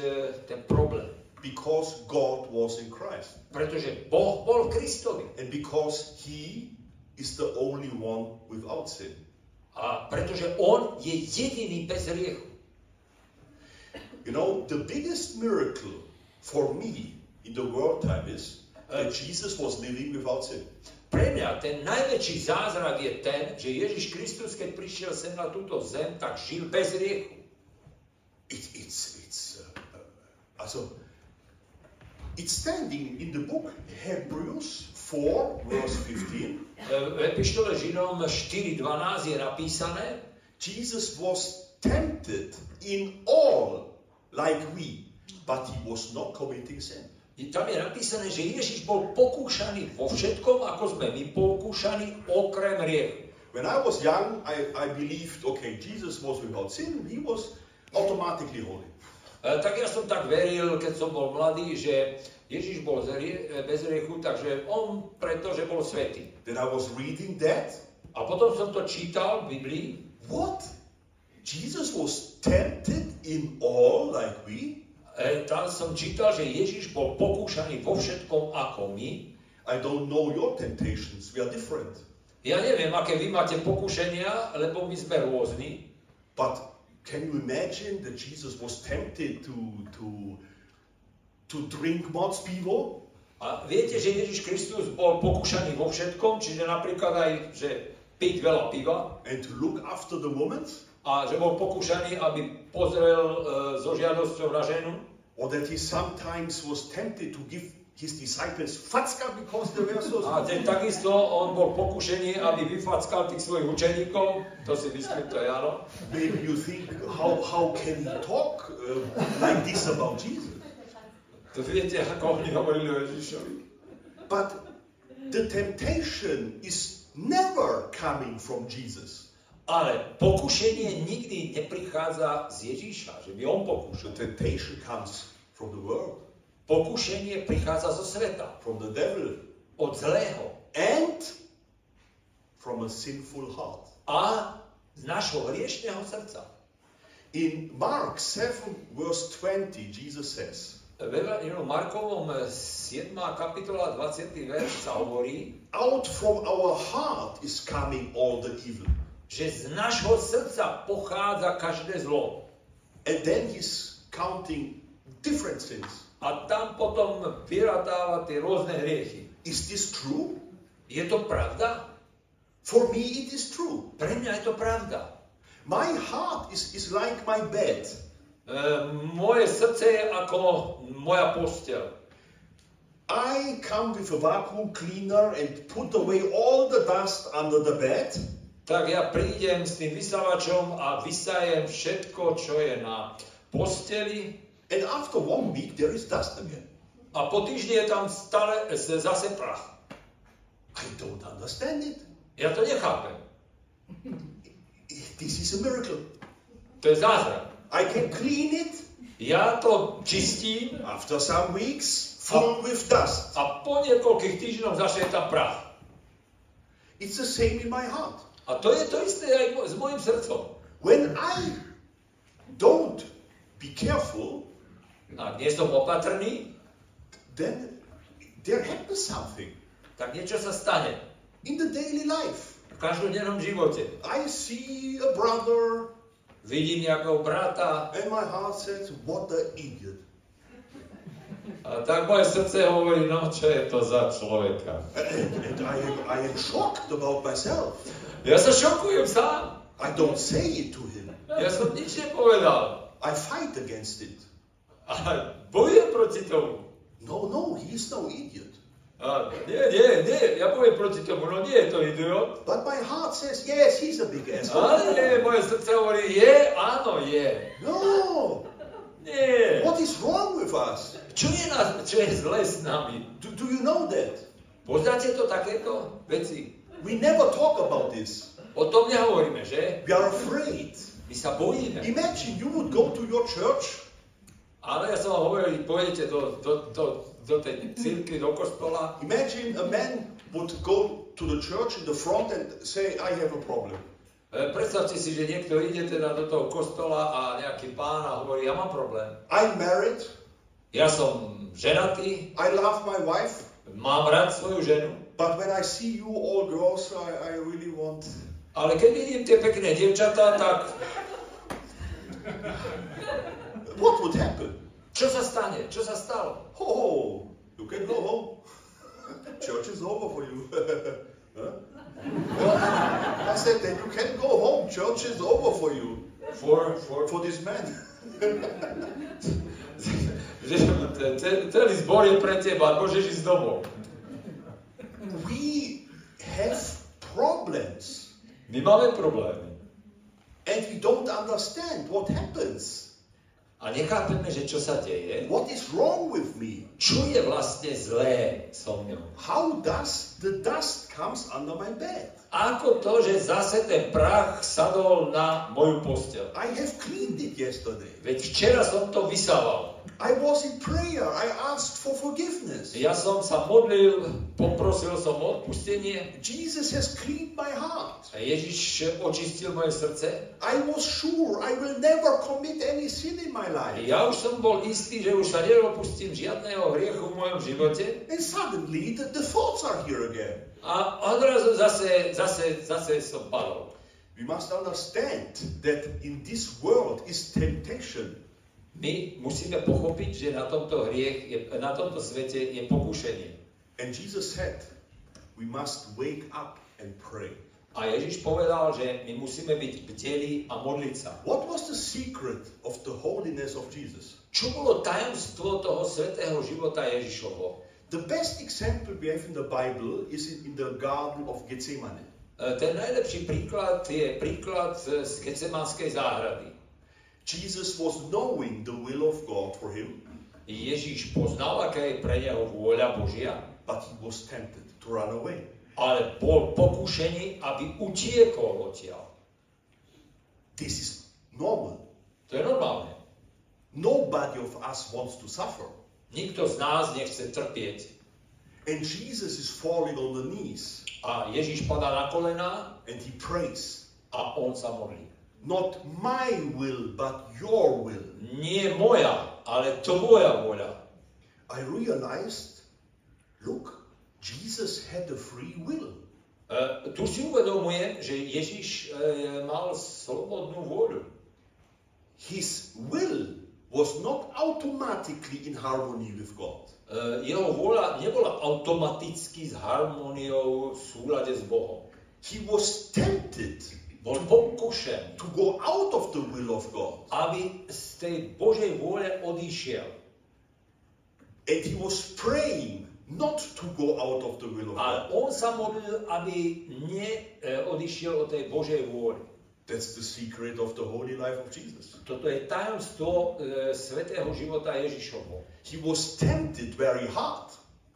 ten problém? Because God was in Christ. Pretože Boh bol Kristovi. And because He is the only one without sin. A pretože On je jediný bez hriechu. You know, the biggest miracle for me in the world time is that Jesus was living without sin. Pre mňa ten najväčší zázrak je ten, že Ježiš Kristus, keď prišiel sem na túto zem, tak žil bez hriechu. It, it's, it's, uh, uh, also, it's standing in the book Hebrews 4, verse 15. E, V epištole Židom 4.12 je napísané, Jesus was tempted in all like we, but he was not committing sin. tam je napísané, že Ježiš bol pokúšaný vo všetkom, ako sme my pokúšaní, okrem hriechu. When I was young, I, I believed, okay, Jesus was without sin, he was automatically holy. E, Tak ja som tak veril, keď som bol mladý, že Ježiš bol e, bez hriechu, takže on pretože bol svetý. Then I was reading that. A potom som to čítal v Biblii What? Jesus was tempted in all like we? E, tam som čítal, že Ježiš bol pokúšaný vo všetkom ako my. I don't know your temptations, we are different. Ja neviem, aké vy máte pokušenia, lebo my sme rôzni. But can you imagine that Jesus was tempted to, to, to drink moc pivo? A viete, že Ježiš Kristus bol pokúšaný vo všetkom, čiže napríklad aj, že piť veľa piva and to look after the woman? A že bol pokúšaný, aby pozrel e, so žiadosťou na ženu. Or that he sometimes was tempted to give his disciples fatzka because they were so A teď takisto on bol pokúšený, aby vyfackal tých svojich učeníkov. To si myslím, to je áno. Maybe you think, how, how can he talk uh, like this about Jesus? To viete, ako oni hovorili o Ježišovi. But the temptation is never coming from Jesus. Ale pokušenie nikdy neprichádza z Ježíša, že by on pokúšal. The temptation comes from the world, Pokušenie prichádza zo sveta, from the devil, od zlého and from a sinful heart. a z našho hriešného srdca. In Mark 7, verse 20, Jesus says, V Markovom 7. kapitola 20. verš sa hovorí, Out from our heart is coming all the evil. Že z našho srdca pochádza každé zlo. And then he's counting different sins. A tam potom vyratáva tie rôzne hriechy. Is this true? Je to pravda? For me, it is true. Pre mňa je to pravda. My heart is, is like my bed. E, moje srdce je ako moja posteľ. I come with a vacuum cleaner and put away all the dust under the bed. Tak ja prídem s tým vysavačom a vysajem všetko, čo je na posteli And after one week, there is dust again. a po týždni je tam stále zase prach. I don't understand it. Ja to nechápem. This is a miracle. To je zázrak. I can clean it Ja to čistím after some weeks, full with dust. a po niekoľkých týždňoch zase je tam prach. It's the same in my heart. A to je to isté aj s mojim srdcom. When I don't be careful, Ak nie som opatrný, then there happens something tak niečo sa stane in the daily life. v každodennom živote. I see a brother, Vidím nejakého brata and my heart says, What an idiot. a tak moje srdce hovorí, no čo je to za človeka. And, and I, am, I am shocked about myself. Ja sa šokujem sám. I don't say it to him, Ja som nič nepovedal. I fight against it. A bojujem proti tomu. No, no, he's no idiot. A nie, nie, nie, ja poviem proti tomu, no nie je to idiot. But my heart says, Yes, he's a big asshole. Ale moje srdce hovorí, je, áno, je. No, Nie. what is wrong with us? Čo je, na, čo je zle s nami? Do, do you know that? Poznáte to takéto veci? We never talk about this. O tom nehovoríme, že? We are afraid. My sa bojíme. Imagine you would go to your church Ale ja som vám hovoril, pôjdete do, do, do, do tej círky, do kostola Imagine a man would go to the church in the front and say, I have a problem. E, Predstavte si, že niekto ide teda do toho kostola a nejaký pán a hovorí, ja mám problém. I'm married, Ja som ženatý, I love my wife, mám rád svoju ženu, but when I see you all girls, I, I really want. ale keď vidím tie pekné dievčatá, tak What would happen? čo sa stane? Čo sa stalo? Oh, you can go home. Church is over for you. Huh? I said that you can go home. Church is over for you. For, for, For this man. celý zbor je pre teba, môžeš ísť domov. We have problems My máme problémy. and we don't understand what happens. A nechápeme, že čo sa deje. What is wrong with me? Čo je vlastne zlé so mnou? How does the dust comes under my bed? Ako to, že zase ten prach sadol na moju posteľ? I have cleaned it yesterday. Veď včera som to vysával. I was in prayer. I asked for forgiveness. Ja som sa modlil, poprosil som o odpustenie Jesus has cleaned my heart. Ježiš očistil moje srdce. I was sure I will never commit any sin in my life. Ja už som bol istý, že už sa nedopustím žiadneho hriechu v mojom živote. And suddenly the, the thoughts are here again. A odrazu zase, zase, zase som padol. We must understand that in this world is temptation. My musíme pochopiť, že na tomto, hriech je, na tomto svete je pokušenie. And Jesus said, we must wake up and pray. A Ježiš povedal, že my musíme byť bdeli a modliť sa. What was the secret of the holiness of Jesus? Čo bolo tajomstvo toho svetého života Ježišovho? The best example we have in the Bible is in, the Garden of Gethsemane. E, Ten najlepší príklad je príklad z Getsemanskej záhrady. Jesus was knowing the will of God for him, Ježiš poznal, aká je pre neho vôľa Božia, but he was tempted to run away. ale bol pokušený, aby utiekol odtiaľ. This is normal. To je normálne. Nobody of us wants to suffer. Nikto z nás nechce trpieť. And Jesus is falling on the knees A Ježiš padá na kolená and he prays, a on sa modlí. Not my will, but your will. Nie moja, ale tvoja voľa. I realized, look, Jesus had a free will. E, tu si uvedomujem, že Ježiš e, mal slobodnú vôľu. His will was not automatically in harmony with God. E, Jeho vôľa nebola automaticky s harmóniou v súlade s Bohom. He was tempted Bol pokušený, to go out of the will of God. aby z tej Božej vôle odišiel. And he was praying not to go out of the will of Ale God. on sa modlil, aby neodišiel od tej Božej vôle. That's the secret of the holy life of Jesus. Toto je tajomstvo e, svetého života Ježišovho. He was tempted very hard.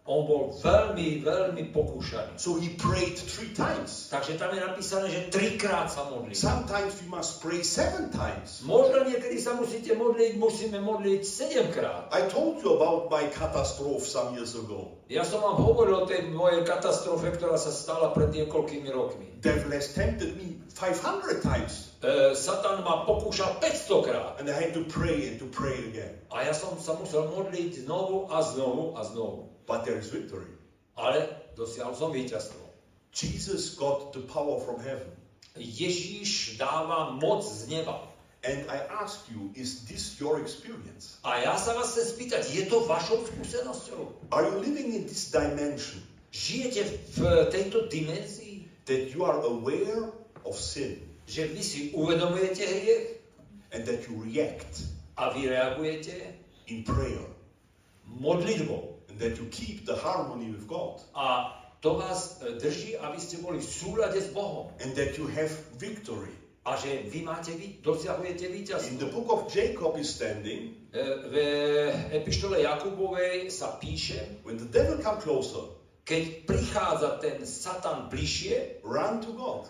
On bol veľmi, veľmi pokúšaný. So he prayed three times. Takže tam je napísané, že trikrát sa modlí. Sometimes we must pray seven times. Možno niekedy sa musíte modliť, musíme modliť sedemkrát. I told you about my catastrophe some years ago. Ja som vám hovoril o tej mojej katastrofe, ktorá sa stala pred niekoľkými rokmi. Devil has tempted me 500 times. E, Satan ma pokúšal 500 krát. And I had to pray and to pray again. A ja som sa musel modliť znovu a znovu a znovu. But there is victory. Ale dosiahol som víťazstvo. Jesus got the power from heaven. Ježíš dáva moc z neba. And I ask you, is this your experience? A ja sa vás chcem spýtať, je to vašou skúsenosťou? Are you living in this dimension Žijete v tejto dimenzii, that you are aware of sin že vy si uvedomujete hriech and that you react a vy reagujete in prayer modlitbou. And that you keep the harmony with God A to vás e, drží, aby ste boli v súlade s Bohom. and that you have victory? A že vy máte, vy dosiahujete In víťazstvo. the book of Jacob is standing E, V epištole Jakubovej sa píše, when the devil come closer, keď prichádza ten Satan bližšie, run to God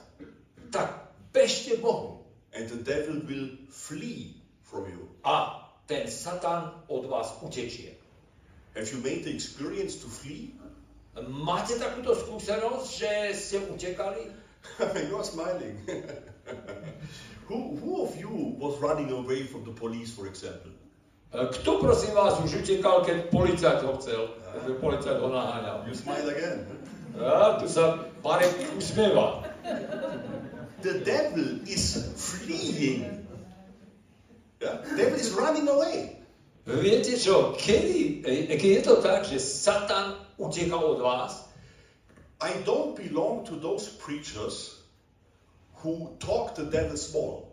tak bežte Bohu. and the devil will flee from you. A ten Satan od vás utečie. Have you made the experience to flee? Máte takúto skúsenosť, že ste utekali? you are smiling. who, who of you was running away from the police, for example? Eh, e, Kto prosím vás už utekal, keď policajt ho chcel? Ah. Keď policajt ho naháňal. You smile again. Eh, A tu sa Marek usmieva. The devil is fleeing. Yeah? The devil is running away. Viete čo, kedy, e, keď je to tak, že Satan uteká od vás, I don't belong to those preachers who talk the devil small.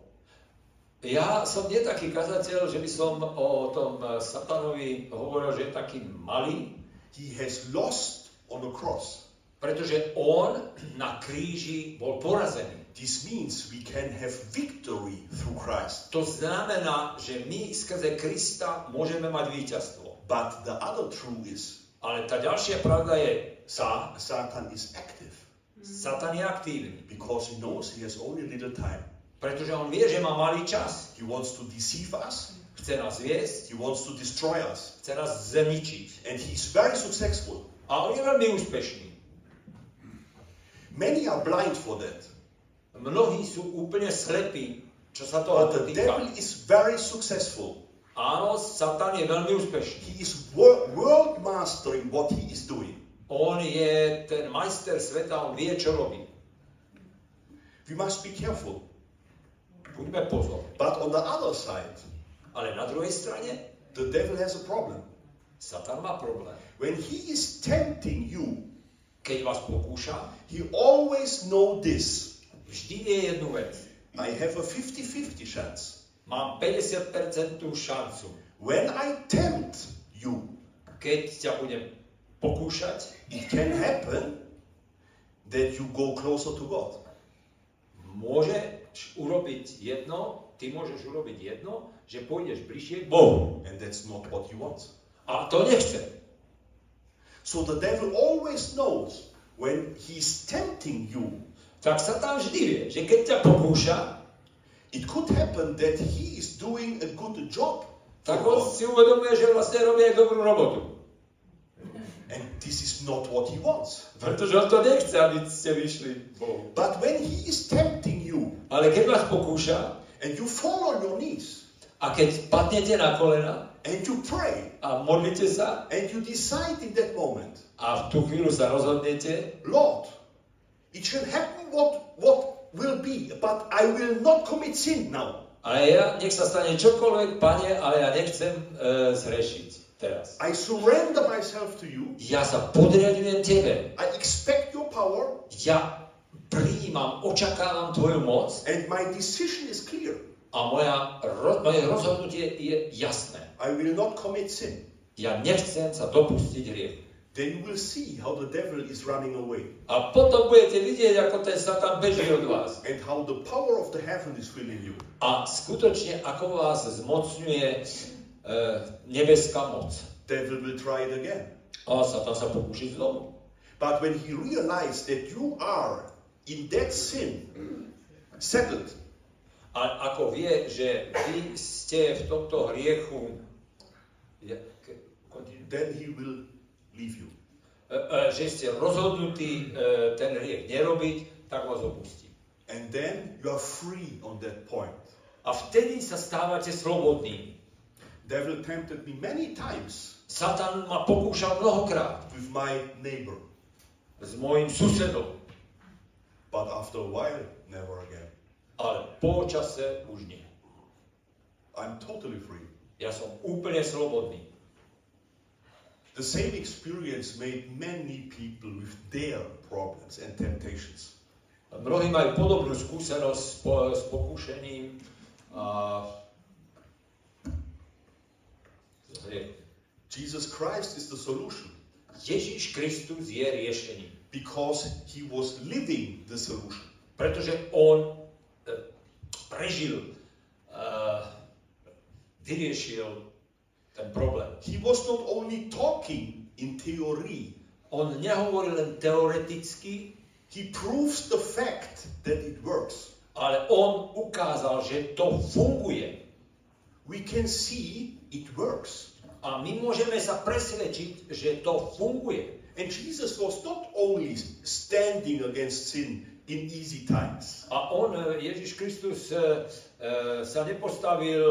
ja som nie taký kazateľ, že by som o tom e, Satanovi hovoril, že je taký malý, He has lost on the cross. pretože on na kríži bol porazený. This means we can have victory through Christ. To znamená, že my skrze Krista môžeme mať víťazstvo. But the other truth is Ale tá ďalšia pravda je, Sa- Satan is active Satan je aktívny, because he knows he has only little time. pretože on vie, že má malý čas. He wants to deceive us, Chce nás viesť, he wants to destroy us, chce nás zničiť. and he's very successful. A on je veľmi úspešný. Many are blind for that. Mnohí sú úplne slepí, čo sa toho But the devil týka. is very successful. Áno, Satan je veľmi úspešný. He is wor- world mastering what he is doing. On je ten majster sveta, on vie, čo robí. We must be careful. Buďme pozor. But on the other side, Ale na druhej strane, the devil has a problem. Satan má problém. When he is tempting you, Keď vás pokúša, he always know this. Vždy jednu vec. I have a 50-50 chance. Mám 50% šancu. When I tempt you, Keď ťa budem pokúšať, it can happen that you go closer to God. môžeš urobiť jedno, ty môžeš urobiť jedno, že pôjdeš bližšie k Bohu. And that's not what he wants. A to nechce. So the devil always knows when he's tempting you, Tak sa tam vždy vie, že keď ťa pokúša, it could happen that he is doing a good job. tak on si uvedomuje, že vlastne robí aj dobrú robotu. And this is not what he wants. Pretože on to nechce, aby ste vyšli Bohu. But when he is tempting you Ale keď vás pokúša and you fall on your knees a keď padnete na kolena and you pray a modlíte sa and you decide in that moment, a v tú chvíľu sa rozhodnete, Lord, it shall happen what, what will be, but I will not commit sin now. Ale ja, nech sa stane čokoľvek, pane, ale ja nechcem e, zrešiť teraz. I surrender myself to you. Ja sa podriadujem tebe. I expect your power, Ja prijímam, očakávam tvoju moc and my decision is clear. a moja, ro, moje rozhodnutie je jasné. I will not commit sin. Ja nechcem sa dopustiť hriechu. Then you will see how the devil is running away A potom budete vidieť, ako ten Satan beží od vás. and how the power of the heaven is filling you. A skutočne, ako vás zmocňuje e, nebeská moc. Devil will try it again. A Satan sa pokúši znovu. But when he realized that you are in that sin settled, A ako vie, že vy ste v tomto hriechu, then he will leave you. E, e, že ste rozhodnutí e, ten hriech nerobiť, tak vás opustí. And then you are free on that point. A vtedy sa stávate slobodní. Devil tempted me many times Satan ma pokúšal mnohokrát with my neighbor, s môjim susedom, but after a while, never again. ale po čase už nie. I'm totally free. Ja som úplne slobodný. The same experience made many people with their problems and temptations. A Mnohí majú podobnú skúsenosť s, po, s pokúšením a s. Jesus Christ is the solution Ježíš Kristus je riešením, because he was living the solution. pretože on e, prežil, uh, vyriešil ten problém. He was not only talking in theory, On nehovoril len teoreticky, he proves the fact that it works. ale on ukázal, že to funguje. We can see it works. A my môžeme sa presvedčiť, že to funguje. And Jesus was not only standing against sin in easy times. A on, eh, e, Ježiš Kristus, e, e, sa nepostavil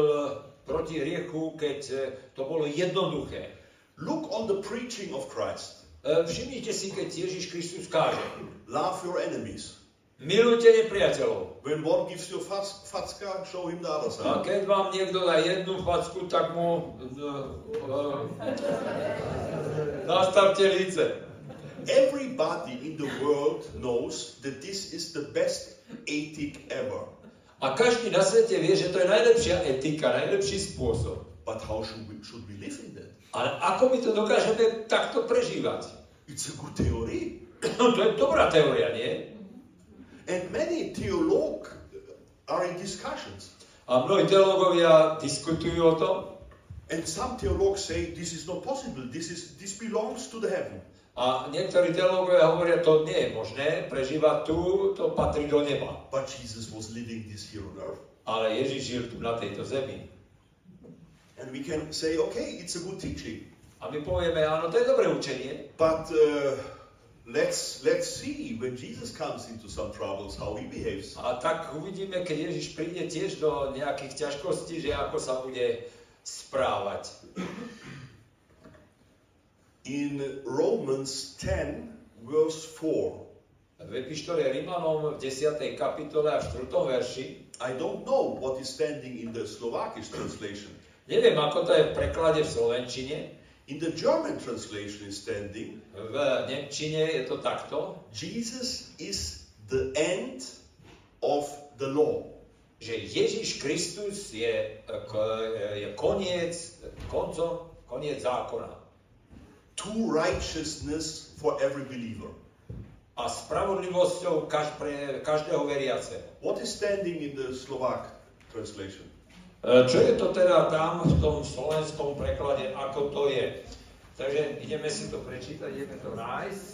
proti hriechu, keď e, to bolo jednoduché. Look on the preaching of Christ. E, Všimnite si, keď Ježiš Kristus káže. Love your enemies. Milujte nepriateľov. When one gives you a fac- facka, show him the other A side. keď vám niekto dá jednu facku, tak mu uh, nastavte líce. Everybody in the world knows that this is the best ethic ever. A každý na svete vie, že to je najlepšia etika, najlepší spôsob. But how should we, should we live in that? Ale ako my to dokážeme takto prežívať? It's a good theory. No, to je dobrá teória, nie? And many theologues are in discussions. A mnohí teológovia diskutujú o tom. And some theologues say this is not possible. This is this belongs to the heaven. A niektorí teológovia hovoria, to nie je možné, prežívať tu, to patrí do neba. But Jesus was living this here on earth. Ale Ježiš žil tu na tejto zemi. And we can say, okay, it's a good teaching. A my povieme, áno, to je dobré učenie, But uh, let's let's see when Jesus comes into some troubles how he behaves. A tak uvidíme, keď Ježiš príde tiež do nejakých ťažkostí, že ako sa bude správať. In Romans 10, verse 4, V epištole Rimanom v 10. kapitole a 4. verši, I don't know what is standing in the Slovakish translation. neviem, ako to je v preklade v Slovenčine, In the German translation is standing, v Nemčine je to takto, Jesus is the end of the law. že Ježiš Kristus je, je koniec, koncom, koniec zákona. To righteousness for every believer. A spravodlivosťou kaž, pre každého veriaceho. What is standing in the Slovak translation? E, Čo je to teda tam v tom slovenskom preklade, ako to je? Takže ideme si to prečítať, ideme to nájsť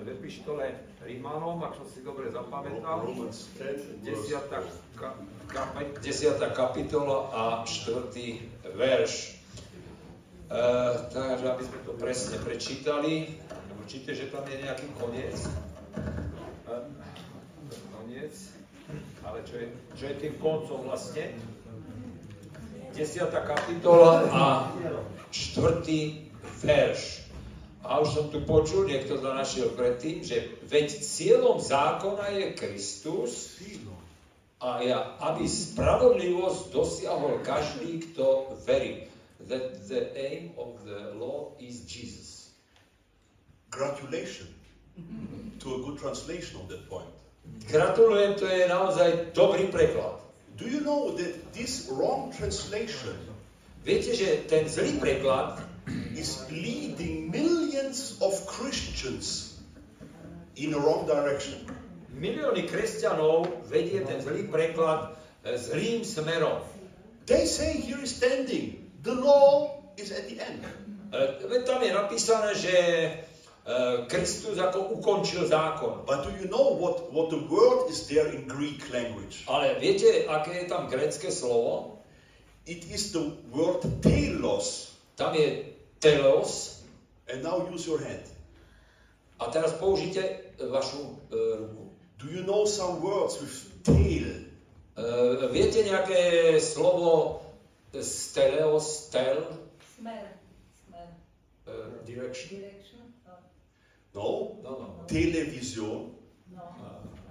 v epištole Rímanom, ak som si dobre zapamätal. Romans 10, verse 10. 4. Ka, kapi- 10. kapitola a 4. verš. E, takže aby sme to presne prečítali, určite, že tam je nejaký koniec. Koniec, ale čo je, čo je tým koncom vlastne? 10. kapitola a 4. verš. A už som tu počul, niekto to našiel predtým, že veď cieľom zákona je Kristus. A ja, aby spravodlivosť dosiahol každý, kto verí. That the aim of the law is Jesus. Gratulation to a good translation of that point. Gratulujem, to je naozaj dobrý preklad. Do you know that this wrong translation Viete, že ten zlý preklad is leading millions of Christians in a wrong direction? milióny kresťanov vedie ten zlý preklad e, zlým smerom. They say here is standing, the law is at the end. E, veď Tam je napísané, že e, Kristus ako ukončil zákon. But do you know what, what the word is there in Greek language? Ale viete, aké je tam grecké slovo? It is the word telos. Tam je telos. And now use your hand. A teraz použite vašu e, ruku. Do you know some words with tail? E, viete nejaké slovo steleos, tel, Smer. Smer. e, direction? Direction. Oh, No? No, no. Television, no.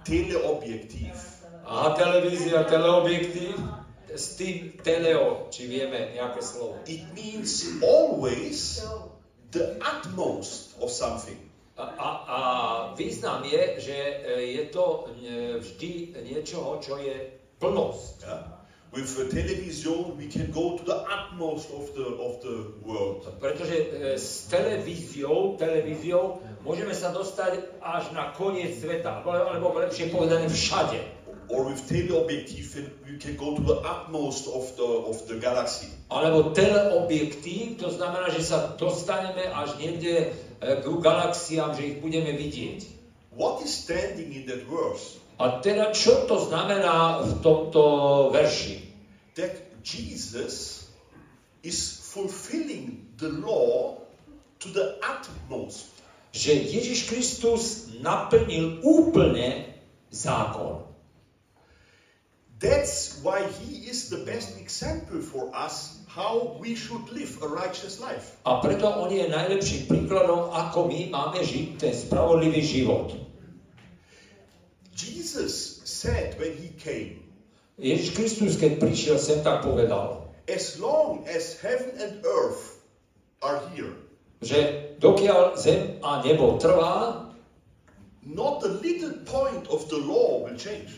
teleobjektiv. A televízia, teleobjektív, s tým teleo, či vieme nejaké slovo. It means always the utmost of something. A, a, a význam je, že e, je to e, vždy niečoho, čo je plnosť. Yeah? With television, we can go to the utmost of the of the world. Pretože e, s televíziou, televíziou môžeme sa dostať až na koniec sveta, alebo, alebo lepšie povedané všade. Or with teleobjektiv, we can go to the utmost of the of the galaxy. Alebo teleobjektív, to znamená, že sa dostaneme až niekde e, k galaxiám, že ich budeme vidieť. What is standing in that verse? A teda čo to znamená v tomto verši? That Jesus is fulfilling the law to the utmost. Že Ježiš Kristus naplnil úplne zákon. That's why he is the best example for us how we should live a righteous life. A preto on je najlepším príkladom, ako my máme žiť ten spravodlivý život. Jesus said when he came, Ježiš Kristus, keď prišiel sem, tak povedal, as long as heaven and earth are here, že dokiaľ zem a nebo trvá, not a little point of the law will change.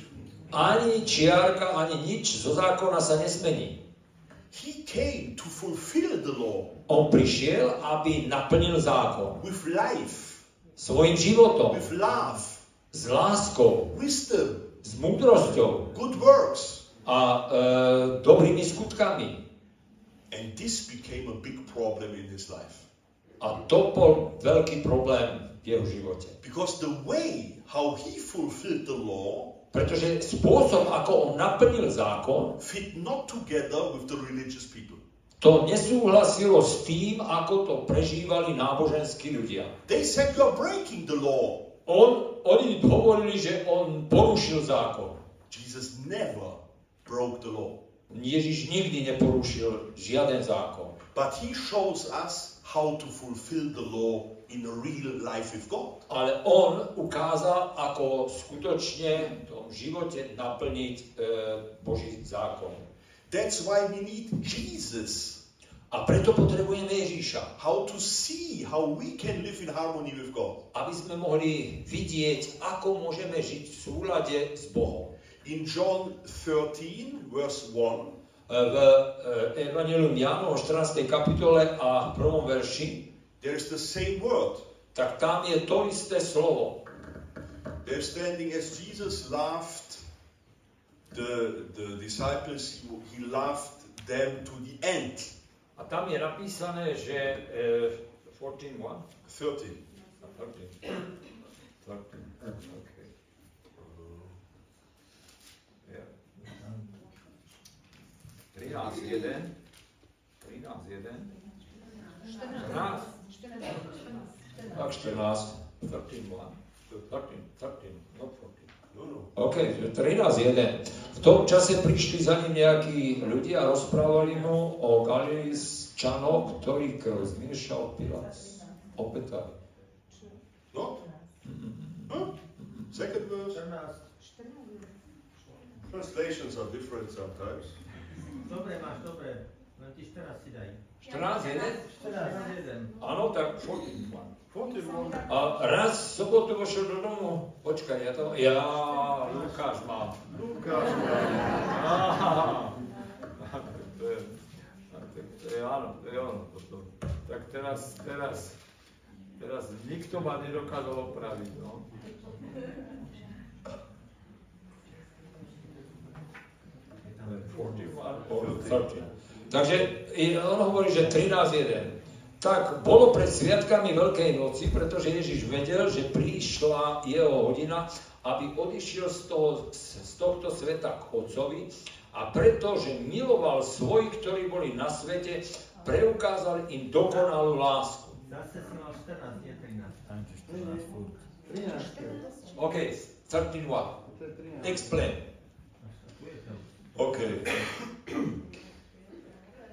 ani čiarka, ani nič zo zákona sa nesmení. He came to fulfill the law On prišiel, aby naplnil zákon with life, svojim životom, with love, s láskou, wisdom, s múdrosťou good works. a e, dobrými skutkami. And this became a big problem in his life. A to bol veľký problém v jeho živote. Because the way how he fulfilled the law Pretože spôsob, ako on naplnil zákon, fit not together with the religious people. to nesúhlasilo s tým, ako to prežívali náboženskí ľudia. They said you're breaking the law. On, oni hovorili, že on porušil zákon. Jesus never broke the law. Ježiš nikdy neporušil žiaden zákon. But he shows us how to fulfill the law in real life with God. Ale on ukázal, ako skutočne v tom živote naplniť e, Boží zákon. That's why we need Jesus. A preto potrebujeme Ježíša, How to see how we can live in harmony with God. aby sme mohli vidieť, ako môžeme žiť v súlade s Bohom. In John 13, verse 1, E, V e, Evangelium Jánovo 14. kapitole a 1. verši, there's the same word. tak tam je to isté slovo. They're standing as Jesus loved the, the disciples, he, he loved them to the end. A tam je napísané, že e, 14, what? 13. 13. 13. Okay. Yeah. 13, 1. 13, 1. 14. Tak 14. 13, 1. 13, 13, not 14. No, no. OK, 13.1. V tom čase prišli za ním nejakí ľudia a rozprávali mu o Galilejčanoch, ktorých krv zmiešal Pilát. Opäť No? Huh? Second verse. Translations are different sometimes. Dobre máš, dobre. Len ti 14 si daj. 14 jeden? 14 jeden. Áno, tak 41. 41. A raz v sobotu vošiel do domu. Počkaj, ja to... Ja, Lukáš mám. Lukáš. Aha. Tak to je, tak to je áno, to je ono potom. Tak teraz, teraz, teraz nikto ma nedokázal opraviť, no. Takže on hovorí, že 13.1. Tak bolo pred sviatkami Veľkej noci, pretože Ježiš vedel, že prišla jeho hodina, aby odišiel z, toho, z tohto sveta k Otcovi a pretože miloval svojich, ktorí boli na svete, preukázal im dokonalú lásku. Zase si mal 14, nie 13. 13. OK, 13 what? To je 13. Explain. Okay.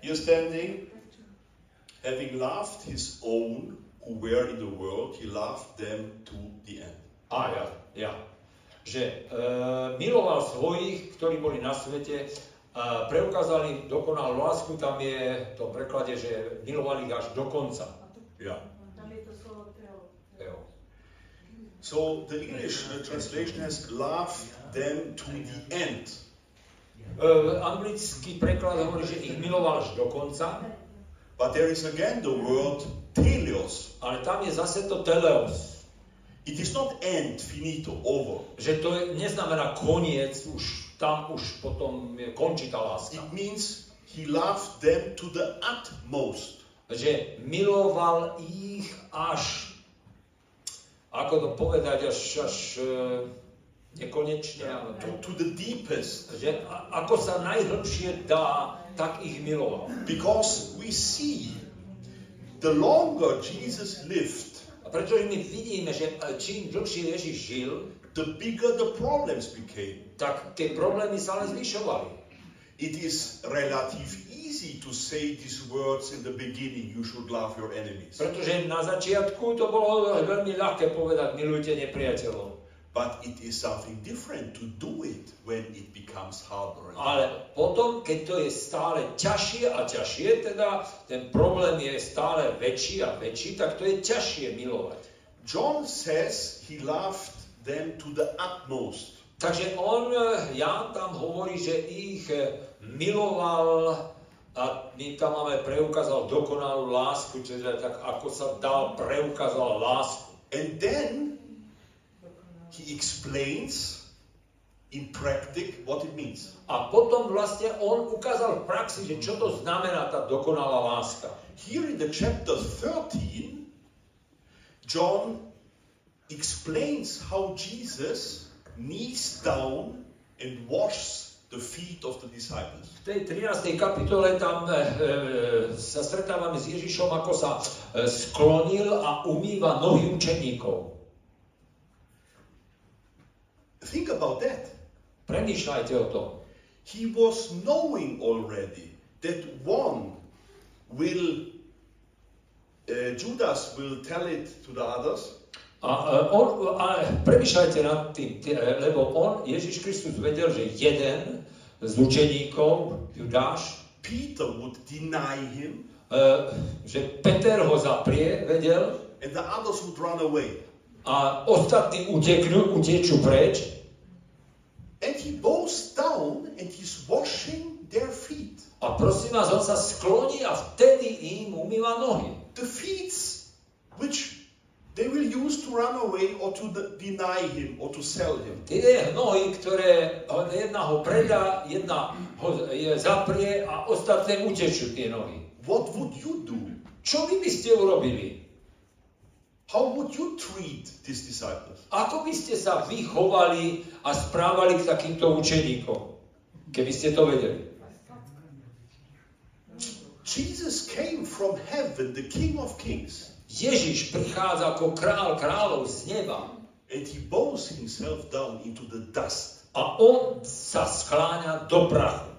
Here standing, having loved his own who were in the world, he loved them to the end. A ja, ja. Že e, miloval svojich, ktorí boli na svete, a preukázali dokonalú lásku, tam je to v preklade, že milovali ich až do konca. Yeah. Tam je to slovo teo. Jo. So the English translation has loved them to the end. E, anglický preklad hovorí, že ich miloval až do konca, But there is again the word telios. ale tam je zase to teleos. It is not end, finito, over. Že to je, neznamená koniec, už tam už potom je, končí tá láska. It means he loved them to the utmost. Že miloval ich až, ako to povedať, až, až e, nekonečne, ale To, to the deepest. že ako sa najhlbšie dá, tak ich miloval. Because we see the longer Jesus lived, A pretože my vidíme, že e, čím dlhšie Ježiš žil, the bigger the problems became. tak tie problémy sa len zvyšovali. It is relative easy to say these words in the beginning, you should love your enemies. Pretože na začiatku to bolo veľmi ľahké povedať, milujte nepriateľov. But it is something different to do it when it becomes harder. Ale potom, keď to je stále ťažšie a ťažšie, teda ten problém je stále väčší a väčší, tak to je ťažšie milovať. John says he loved them to the utmost. Takže on, eh, Ján tam hovorí, že ich eh, miloval a my tam máme preukázal dokonalú lásku, teda tak ako sa dal, preukázal lásku. And then he explains in practice what it means. A potom vlastne on ukázal v praxi, že čo to znamená tá dokonalá láska. Here in the chapter 13, John explains how Jesus kneels down and washes the feet of the disciples. V tej 13. kapitole tam e, sa stretávame s Ježišom, ako sa e, sklonil a umýva nohy učeníkov. Think about that. Premýšľajte o tom. He was knowing already that one will, uh, Judas will tell it to the others, A, on, a premýšľajte nad tým, e, lebo on, Ježiš Kristus, vedel, že jeden z učeníkov, Judáš, Peter would deny him, e, že Peter ho zaprie, vedel, and the others would run away. A ostatní uteknú, utečú preč. And he bows down and he's washing their feet. A prosím vás, on sa skloní a vtedy im umýva nohy. The feet which they will use to run away or to de- deny him or to sell him. Tie nohy, ktoré jedna ho predá, jedna ho je zaprie a ostatné utečú tie nohy. What would you do? Čo vy by ste urobili? How would you treat these disciples? Ako by ste sa vychovali a správali k takýmto učeníkom? Keby ste to vedeli. Jesus came from heaven, the King of Kings, Ježiš prichádza ako král kráľov z neba and he bows himself down into the dust a on sa skláňa do prachu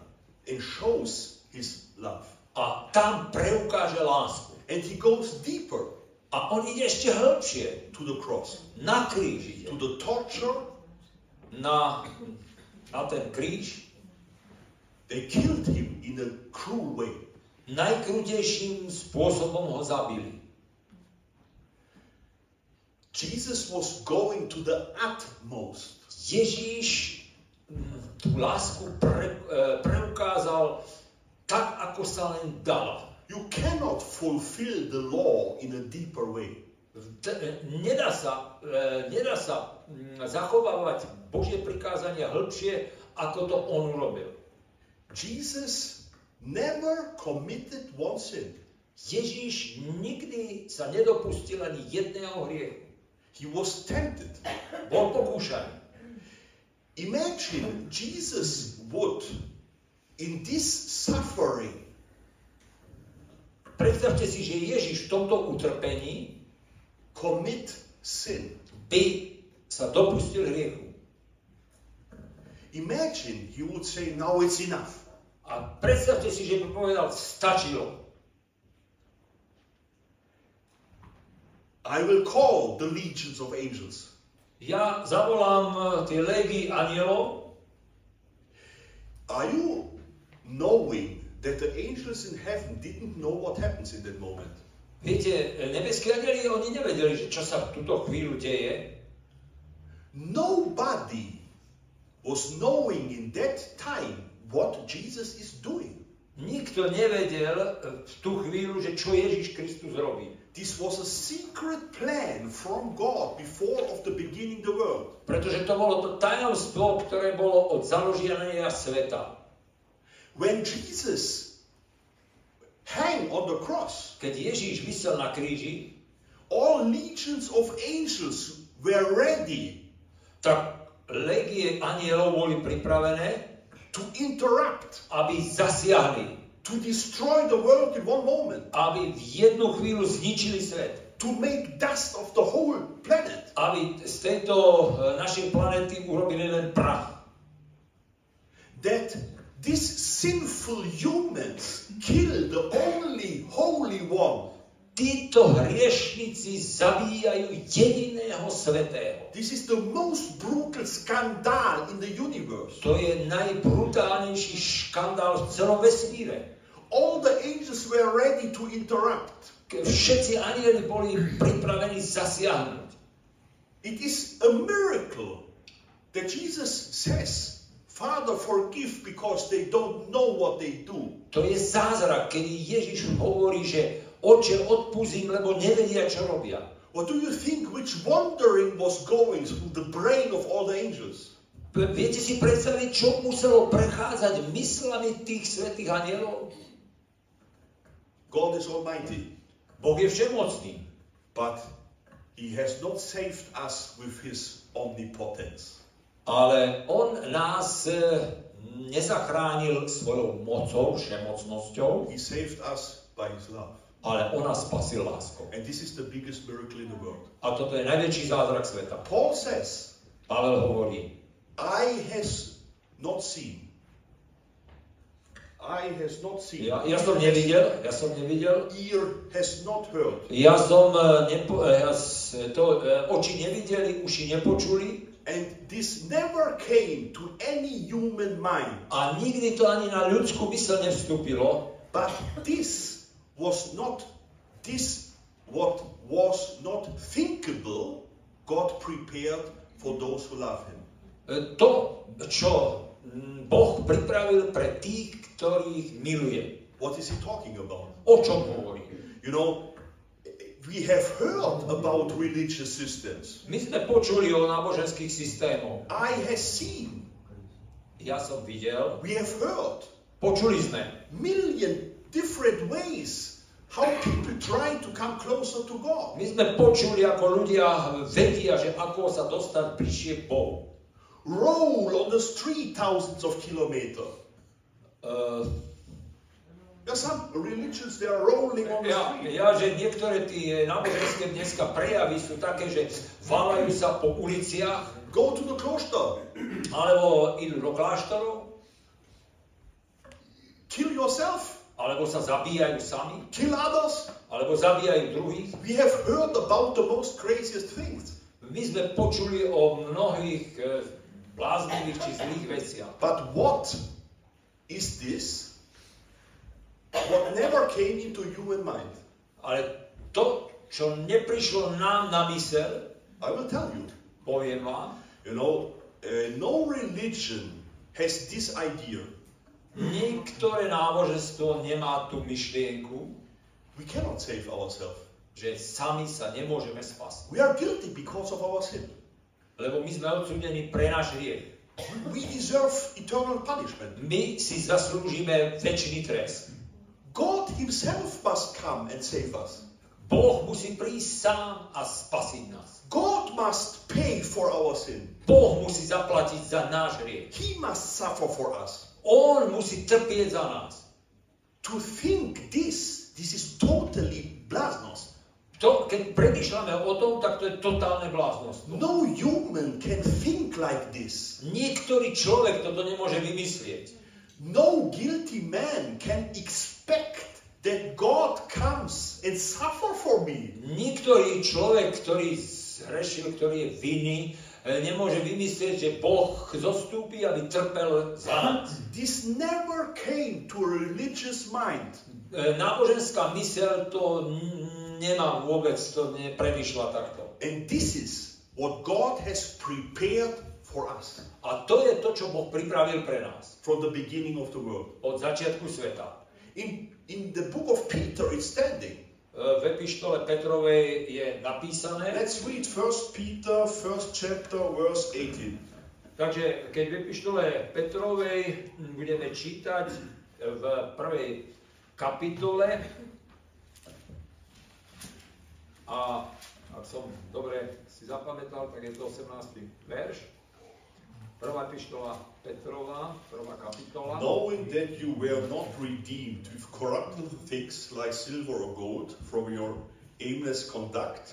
and shows his love. a tam preukáže lásku. And he goes deeper A on ide ešte hĺbšie, to the cross, na kríž to the torture, na na ten kríž, They killed him in a cruel way. najkrutejším spôsobom ho zabili. Jesus was going to the utmost. Ježíš mm, tú lásku pre, e, preukázal tak, ako sa len dalo. You cannot fulfill the law in a deeper way. T- Nedá sa, e, nedá sa mm, zachovávať Božie prikázania hĺbšie, ako to on urobil. Jesus never committed one sin. Ježíš nikdy sa nedopustil ani jedného hriechu. He was tempted. Bol pokúšaný. Imagine Jesus would, in this suffering, Predstavte si, že Ježiš v tomto utrpení commit sin. by sa dopustil hriechu. Imagine he would say, Now it's enough. A predstavte si, že by povedal, stačilo. I will call the legions of angels. Ja zavolám e, tie légy anielov. Are you knowing that the angels in heaven didn't know what happens in that moment? Viete, e, nebeskí anieli, oni nevedeli, že čo sa v túto chvíľu deje. Nobody was knowing in that time what Jesus is doing. Nikto nevedel e, v tú chvíľu, že čo Ježiš Kristus robí. This was a secret plan from God before of the beginning the world. Pretože to bolo to tajomstvo, ktoré bolo od založenia sveta. When Jesus hang on the cross, Keď Ježíš vysel na kríži, all legions of angels were ready tak legie anielov boli pripravené, to interrupt, aby zasiahli, to destroy the world in one moment, aby v jednu chvíľu zničili svet, to make dust of the whole planet. aby z tejto e, našej planety urobili len prach. That these sinful humans kill the only holy one. Títo hriešnici zabíjajú jediného svetého. This is the most brutal scandal in the universe. To je najbrutálnejší škandál v celom vesmíre. All the angels were ready to interrupt. Všetci anieli boli pripravení zasiahnuť. It is a miracle that Jesus says, Father, forgive because they don't know what they do. To je zázrak, kedy Ježiš hovorí, že oče, odpúzim, lebo nevedia, čo robia. What do you think which wandering was going through the brain of all the angels? Viete si predstaviť, čo muselo prechádzať myslami tých svetých anielov? God is Almighty, Boh je všemocný, but He has not saved us with His omnipotence. Ale On nás e, nezachránil svojou mocou, všemocnosťou, He saved us by His love. ale On nás spasil láskou. And this is the biggest miracle in the world. A toto je najväčší zázrak sveta. Paul says, Pavel hovorí, Eye has not seen. Eye has not seen. ja, ja som nevidel, ja som nevidel, Ear has not heard. ja som e, nepo, e, ja s- to, e, oči nevideli, uši nepočuli And this never came to any human mind. a nikdy to ani na ľudskú mysl nevstúpilo, But this was not, this what was not thinkable, God prepared for those who love Him. To, čo Boh pripravil pre tých, ktorých miluje. What is He talking about? O čom hovorí? You know, we have heard about religious systems. My sme počuli o náboženských systémoch. Eye has seen. Ja som videl, We have heard počuli sme million different ways how people try to come closer to God. My sme počuli, ako ľudia vedia, že ako sa dostať bližšie k Bohu. Roll on the street thousands of kilometers. Uh, ja, že niektoré tie náboženské dneska prejavy sú také, že valajú sa po uliciach, Go to the kloster. alebo idú do kláštorov, Kill yourself. alebo sa zabíjajú sami, Kill others. alebo zabíjajú druhých. We have heard about the most craziest things. My sme počuli o mnohých e, bláznivých či zlých veciach. But what is this? What never came into human mind? Ale to, čo neprišlo nám na mysel, I will tell you. poviem vám, You know, uh, no religion has this idea. niektoré náboženstvo nemá tú myšlienku, We cannot save ourselves. že sami sa nemôžeme spasiť. We are guilty because of our sin. Lebo my sme odsúdení pre náš hriech. We deserve eternal punishment. My si zaslúžime väčší trest. God Himself must come and save us. Boh musí prísť sám a spasiť nás. God must pay for our sin. Boh musí zaplatiť za náš hriech. He must suffer for us. On musí trpieť za nás. To think this, this is totally bláznost. To, keď premýšľame o tom, tak to je totálne bláznostvo. No human can think like this. Niektorý človek toto nemôže vymyslieť. No guilty man can expect that God comes and suffer for me. Niektorý človek, ktorý zhrešil, ktorý je vinný, e, nemôže vymyslieť, že Boh zostúpi, aby trpel za nás. This never came to a religious mind. E, Náboženská myseľ to nemá vôbec, to nepremýšľa takto. And this is what God has prepared for us A to je to, čo Boh pripravil pre nás from the beginning of the world. od začiatku sveta. In, in the book of Peter, it's standing. E, V epištole Petrovej je napísané, Let's read 1 Peter, first chapter, verse 18. takže keď v epištole Petrovej budeme čítať v prvej kapitole a ak som dobre si zapamätal, tak je to 18. verš. Prvá epištola Petrova, prvá kapitola. Knowing that you were not redeemed with corruptible things like silver or gold from your aimless conduct,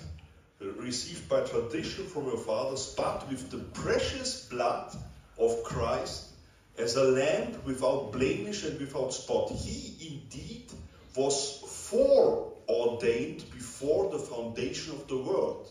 received by tradition from your fathers, but with the precious blood of Christ, as a lamb without blemish and without spot. He indeed was foreordained before the foundation of the world.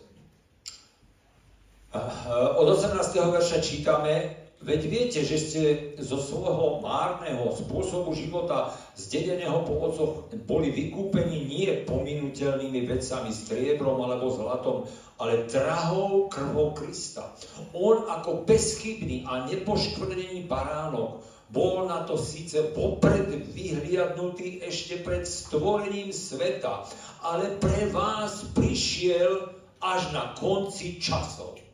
Od 18. verša čítame, veď viete, že ste zo svojho márneho spôsobu života, zdedeného po otcoch, boli vykúpení nie pominuteľnými vecami, striebrom alebo zlatom, ale drahou krvou Krista. On ako bezchybný a nepoškvrnený baránok bol na to síce vopred vyhliadnutý ešte pred stvorením sveta, ale pre vás prišiel až na konci časov.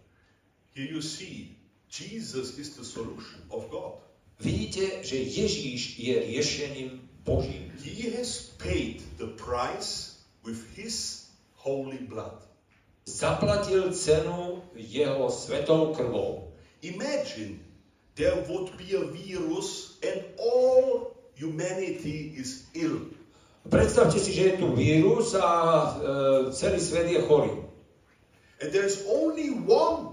Here you see, Jesus is the solution of God. Vidíte, že Ježíš je riešením Božím. He has paid the price with his holy blood. Zaplatil cenu jeho svetou krvou. Imagine there would be a virus and all humanity is ill. Predstavte si, že je tu vírus a e, celý svet je chorý. And there is only one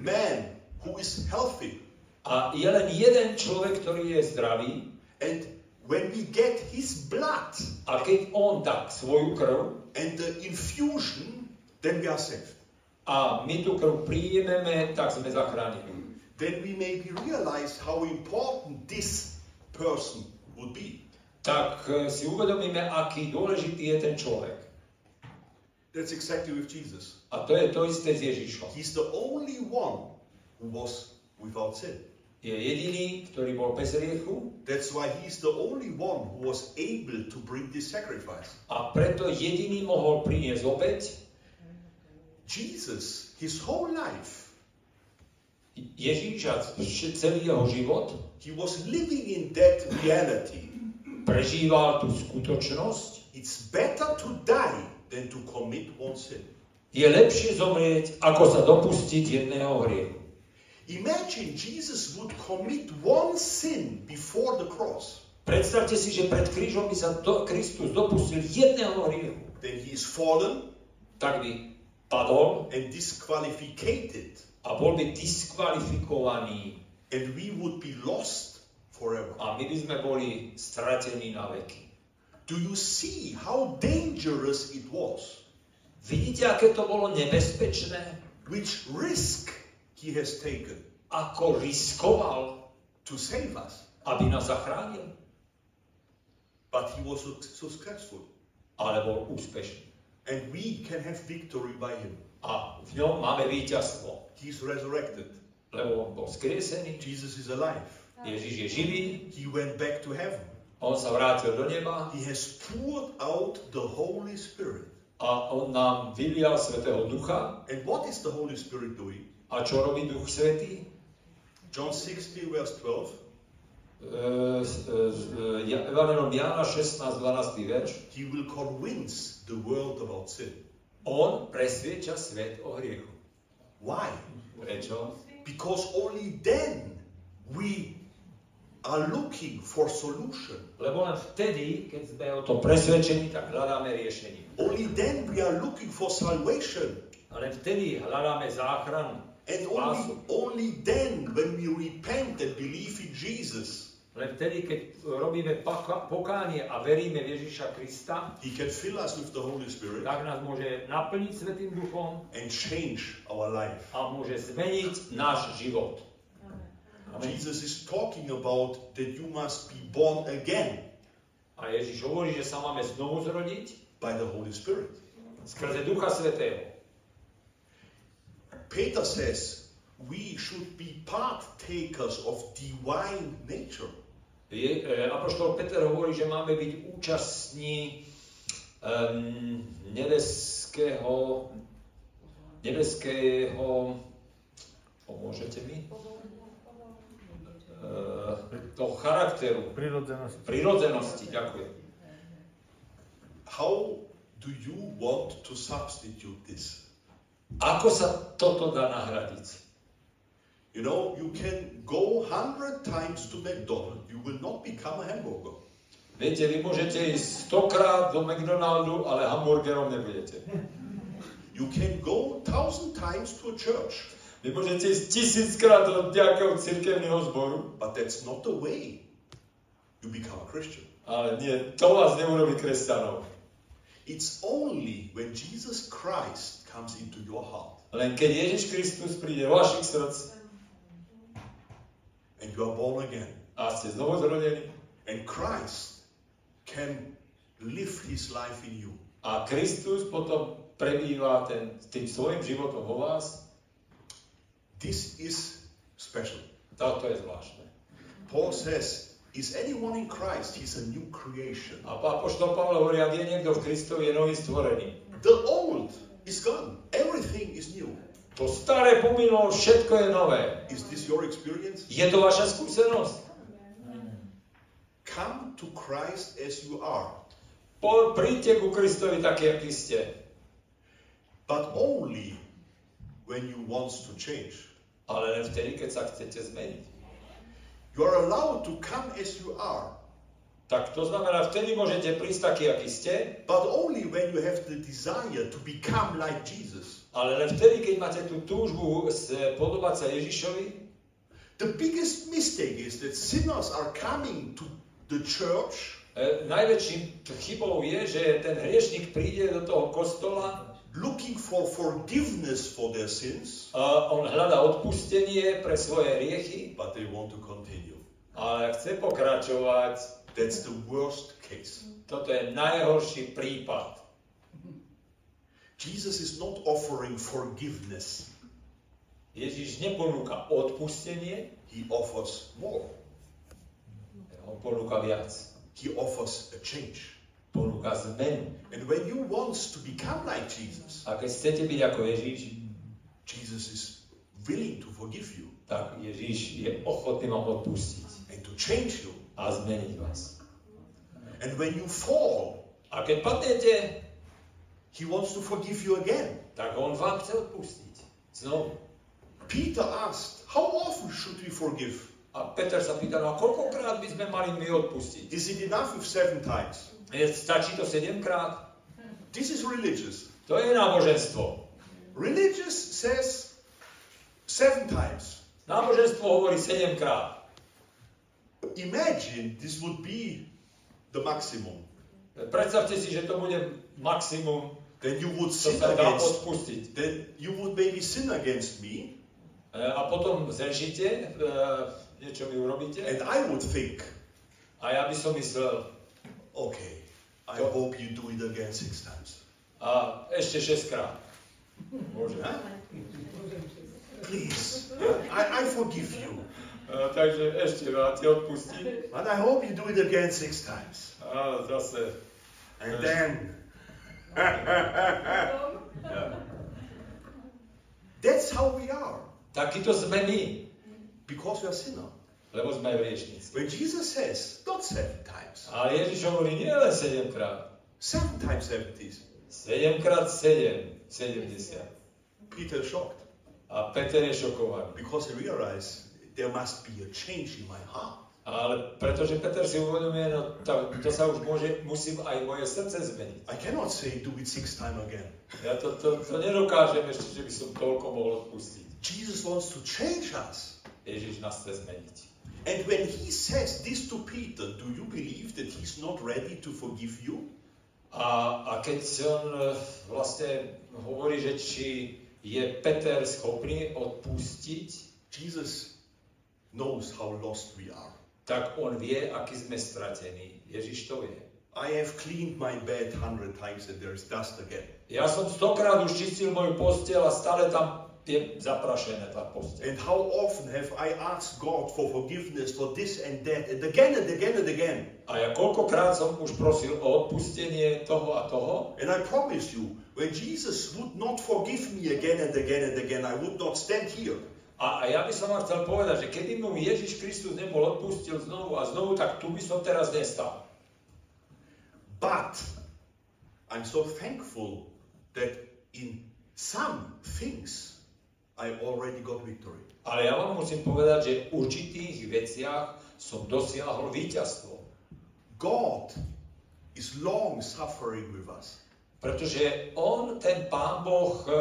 man who is healthy. A je len jeden človek, ktorý je zdravý And when we get his blood a keď on dá svoju krv and the infusion, then we are saved. a my tú krv príjmeme, tak sme zachránení. Then we maybe realize how important this person would be. Tak e, si uvedomíme, aký dôležitý je ten človek. That's exactly with Jesus. A to je to isté s Ježišom. He's the only one who was without sin. Je jediný, ktorý bol bez hriechu That's why he's the only one who was able to bring this sacrifice. a preto jediný mohol priniesť obeď. Jesus, his whole life, Ježíš a celý jeho život he was living in that reality. prežíval tú skutočnosť. It's better to die than to commit one sin. Je lepšie zomrieť, ako sa dopustiť jedného hriechu. Imagine Jesus would commit one sin before the cross. Predstavte si, že pred krížom by sa do, Kristus dopustil jedného hriechu. Then he is fallen Tak by padol and disqualified, a bol by diskvalifikovaný and we would be lost forever. a my by sme boli stratení na veky. Do you see how dangerous it was? Vidíte, aké to bolo nebezpečné? Which risk he has taken? ako riskoval, to save us. aby nás zachránil, But he was su- successful. ale bol úspešný. And we can have victory by him. A v ňom máme víťazstvo, He's resurrected. lebo on bol skriesený, Jesus is alive. Ježiš je živý, He went back to heaven. On sa vrátil do neba He has poured out the Holy Spirit. a on nám vylial Svetého Ducha. And what is the Holy Spirit doing? A čo robí Duch Svetý? John 16, verse 12. E, s- e, s- e, Ja- Evangelium Jána 16, 12. verš. He will convince the world about sin. On presvieča svet o hriechu. Why? Prečo? Because only then we are looking for solution. Lebo len vtedy, keď sme o tom presvedčení, tak hľadáme riešenie. Only then we are looking for salvation. A len vtedy hľadáme záchranu, And only, only then when we repent and believe in Jesus, Len vtedy, keď robíme pokánie a veríme v Ježiša Krista, He can fill us with the Holy Spirit tak nás môže naplniť Svetým Duchom and change our life. a môže zmeniť náš život. Amen. Jesus is talking about that you must be born again A Ježiš hovorí, že sa máme znovu zrodiť by the Holy Spirit. skrze Ducha Svetého. Peter says we should be partakers of divine nature. Je, e, Apoštol Peter hovorí, že máme byť účastní um, nebeského, nebeského, pomôžete mi? Uh, toho charakteru, Prirodzenosť. prirodzenosti, ďakujem. How do you want to substitute this? Ako sa toto dá nahradiť? You know, you can go hundred times to McDonald's, you will not become a hamburger. Viete, vy môžete ísť stokrát do McDonaldu, ale hamburgerom nebudete. You can go thousand times to a church, Vy môžete ísť tisíckrát do nejakého cirkevného zboru, but that's not the way you become a Christian. ale nie, to vás neurobí kresťanov. It's only when Jesus Christ comes into your heart Len keď Ježiš Kristus príde do vašich srdc and you are born again, a ste znovu zrodení and Christ can live his life in you. a Kristus potom prebýva ten, tým svojim životom vo vás, This is special. toto je zvláštne. Paul says, Is anyone in Christ? He's a new creation. A Apoštol Pavel hovorí, ak je niekto v Kristovi, je nový stvorený. The old is gone, everything is new. To staré pominulo, všetko je nové. Is this your experience? Je to vaša skúsenosť? Come to Christ as you are, Po, príďte ku Kristovi taký, aký ste. but only when you want to change. Ale len vtedy, keď sa chcete zmeniť. You are allowed to come as you are, Tak to znamená, vtedy môžete prísť taký, aký ste, but only when you have the desire to become like Jesus. ale len vtedy, keď máte tú túžbu s- podobať sa Ježišovi, The biggest mistake is that sinners are coming to the church e, najväčším chybou je, že ten hriešnik príde do toho kostola looking for forgiveness for their sins, a on hľadá odpustenie pre svoje hriechy, but they want to continue. ale chce pokračovať. That's the worst case. Toto je najhorší prípad. Jesus is not offering forgiveness, Ježiš neponúka odpustenie, he offers more. on ponúka viac. He offers a change. Ponúka zmenu. And when you want to become like Jesus, A keď chcete byť ako Ježiš, Jesus is willing to forgive you tak Ježiš je ochotný vám odpustiť and to change you. a zmeniť vás. And when you fall, A keď padnete, he wants to forgive you again. tak on vám chce odpustiť. Znovu. Peter asked, How often should we forgive? A Peter sa pýta, no a koľkokrát by sme mali my odpustiť? Is it enough with seven times? Stačí to sedemkrát? This is religious. To je náboženstvo. Religious says seven times. Náboženstvo hovorí sedemkrát. Imagine this would be the maximum. Predstavte si, že to bude maximum, Then you would sin against odpustiť. then you would maybe sin against me, E, A potom zrežíte, e, niečo mi urobíte. And I would think, A ja by som myslel, okay, I hope you do it again six times. a ešte 6 krát. Môže. Huh? Please, I, I forgive you. E, takže ešte raz ti odpustím. But I hope you do it again six times. A zase. And Yes. then, that's how we are. Takýto sme my, Because we are sinner. Lebo sme hriešnici. When Jesus says, not seven times, Ale Ježiš hovorí nie len 7 krát. seven times seventies, 7 krát 7, 70. Peter shocked A Peter je šokovaný. because he realized there must be a change in my heart. Ale pretože Peter si uvedomuje, no to, to sa už môže, musím aj moje srdce zmeniť. I cannot say do it six times again. Ja to, to, to nedokážem ešte, že by som toľko mohol odpustiť. Jesus wants to change us. Ježiš nás chce zmeniť. And when he says this to Peter, do you believe that he's not ready to forgive you? A, a keď on e, vlastne hovorí, že či je Peter schopný odpustiť, Jesus knows how lost we are. tak on vie, aký sme stratení. Ježiš to vie. I have cleaned my bed hundred times and there's dust again. Ja som stokrát už čistil moju posteľ a stále tam je zaprašené tá posteľ. And how often have I asked God for forgiveness for this and that and again and again and again? A ja koľkokrát som už prosil o odpustenie toho a toho. And I promise you, when Jesus would not forgive me again and again and again, I would not stand here. A, a ja by som vám chcel povedať, že keby mu Ježiš Kristus nebol odpustil znovu a znovu, tak tu by som teraz nestal. But I'm so thankful that in some things I already got victory. Ale ja vám musím povedať, že v určitých veciach som dosiahol víťazstvo. God is long suffering with us. Pretože on, ten Pán Boh, eh,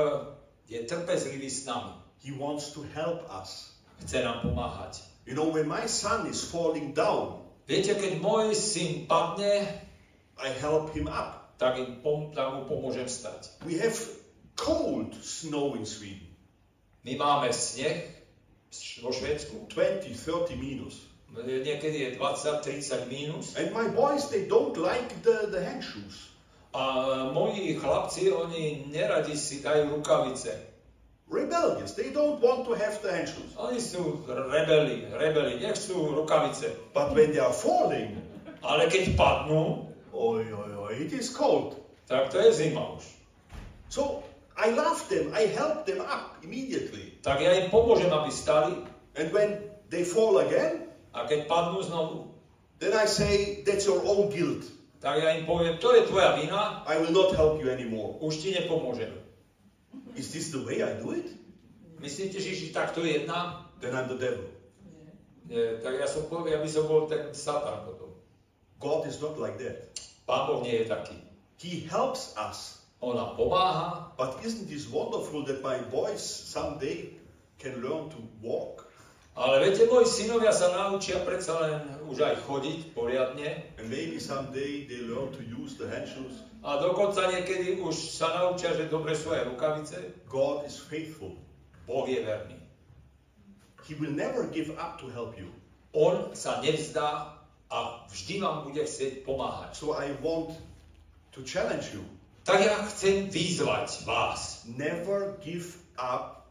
je trpezlivý s nami. He wants to help us. Chce nám pomáhať. You know, when my son is falling down, Viete, keď môj syn padne, I help him up. tak, im pom- tak mu pomôžem stať. We have cold snow in Sweden, My máme sneh vo Švedsku. 20, 30 minus. Niekedy je 20-30 mínus. And my boys, they don't like the, the hand shoes. A moji chlapci, oni neradi si dajú rukavice. Rebellious. They don't want to have the hand shoes. Oni sú rebeli, rebeli, nechcú rukavice. But when they are falling, Ale keď padnú, oi, oi, oi, it is cold. tak to je zima už. So I love them. I help them up immediately. Tak ja im pomôžem, aby stali. And when they fall again, A keď padnú znovu, then I say, that's your own guilt. tak ja im poviem, to je tvoja vina, I will not help you anymore. už ti nepomôžem. Is this the way I do it? Myslíte, že Ježiš takto jedná? Then I'm the devil. Nie, tak ja, som, ja by som bol ten Satan potom. God is not like that. Pán Boh nie je taký. He helps us. On nám pomáha, But isn't this wonderful that my boys someday can learn to walk? ale viete, moji synovia sa naučia predsa len už aj chodiť poriadne And maybe someday they learn to use the hand shoes. a dokonca niekedy už sa naučia, že dobre sú aj rukavice. God is faithful. Boh je verný. He will never give up to help you. On sa nevzdá a vždy vám bude chcieť pomáhať. So I want to challenge you. Tak ja chcem vyzvať vás. Never give up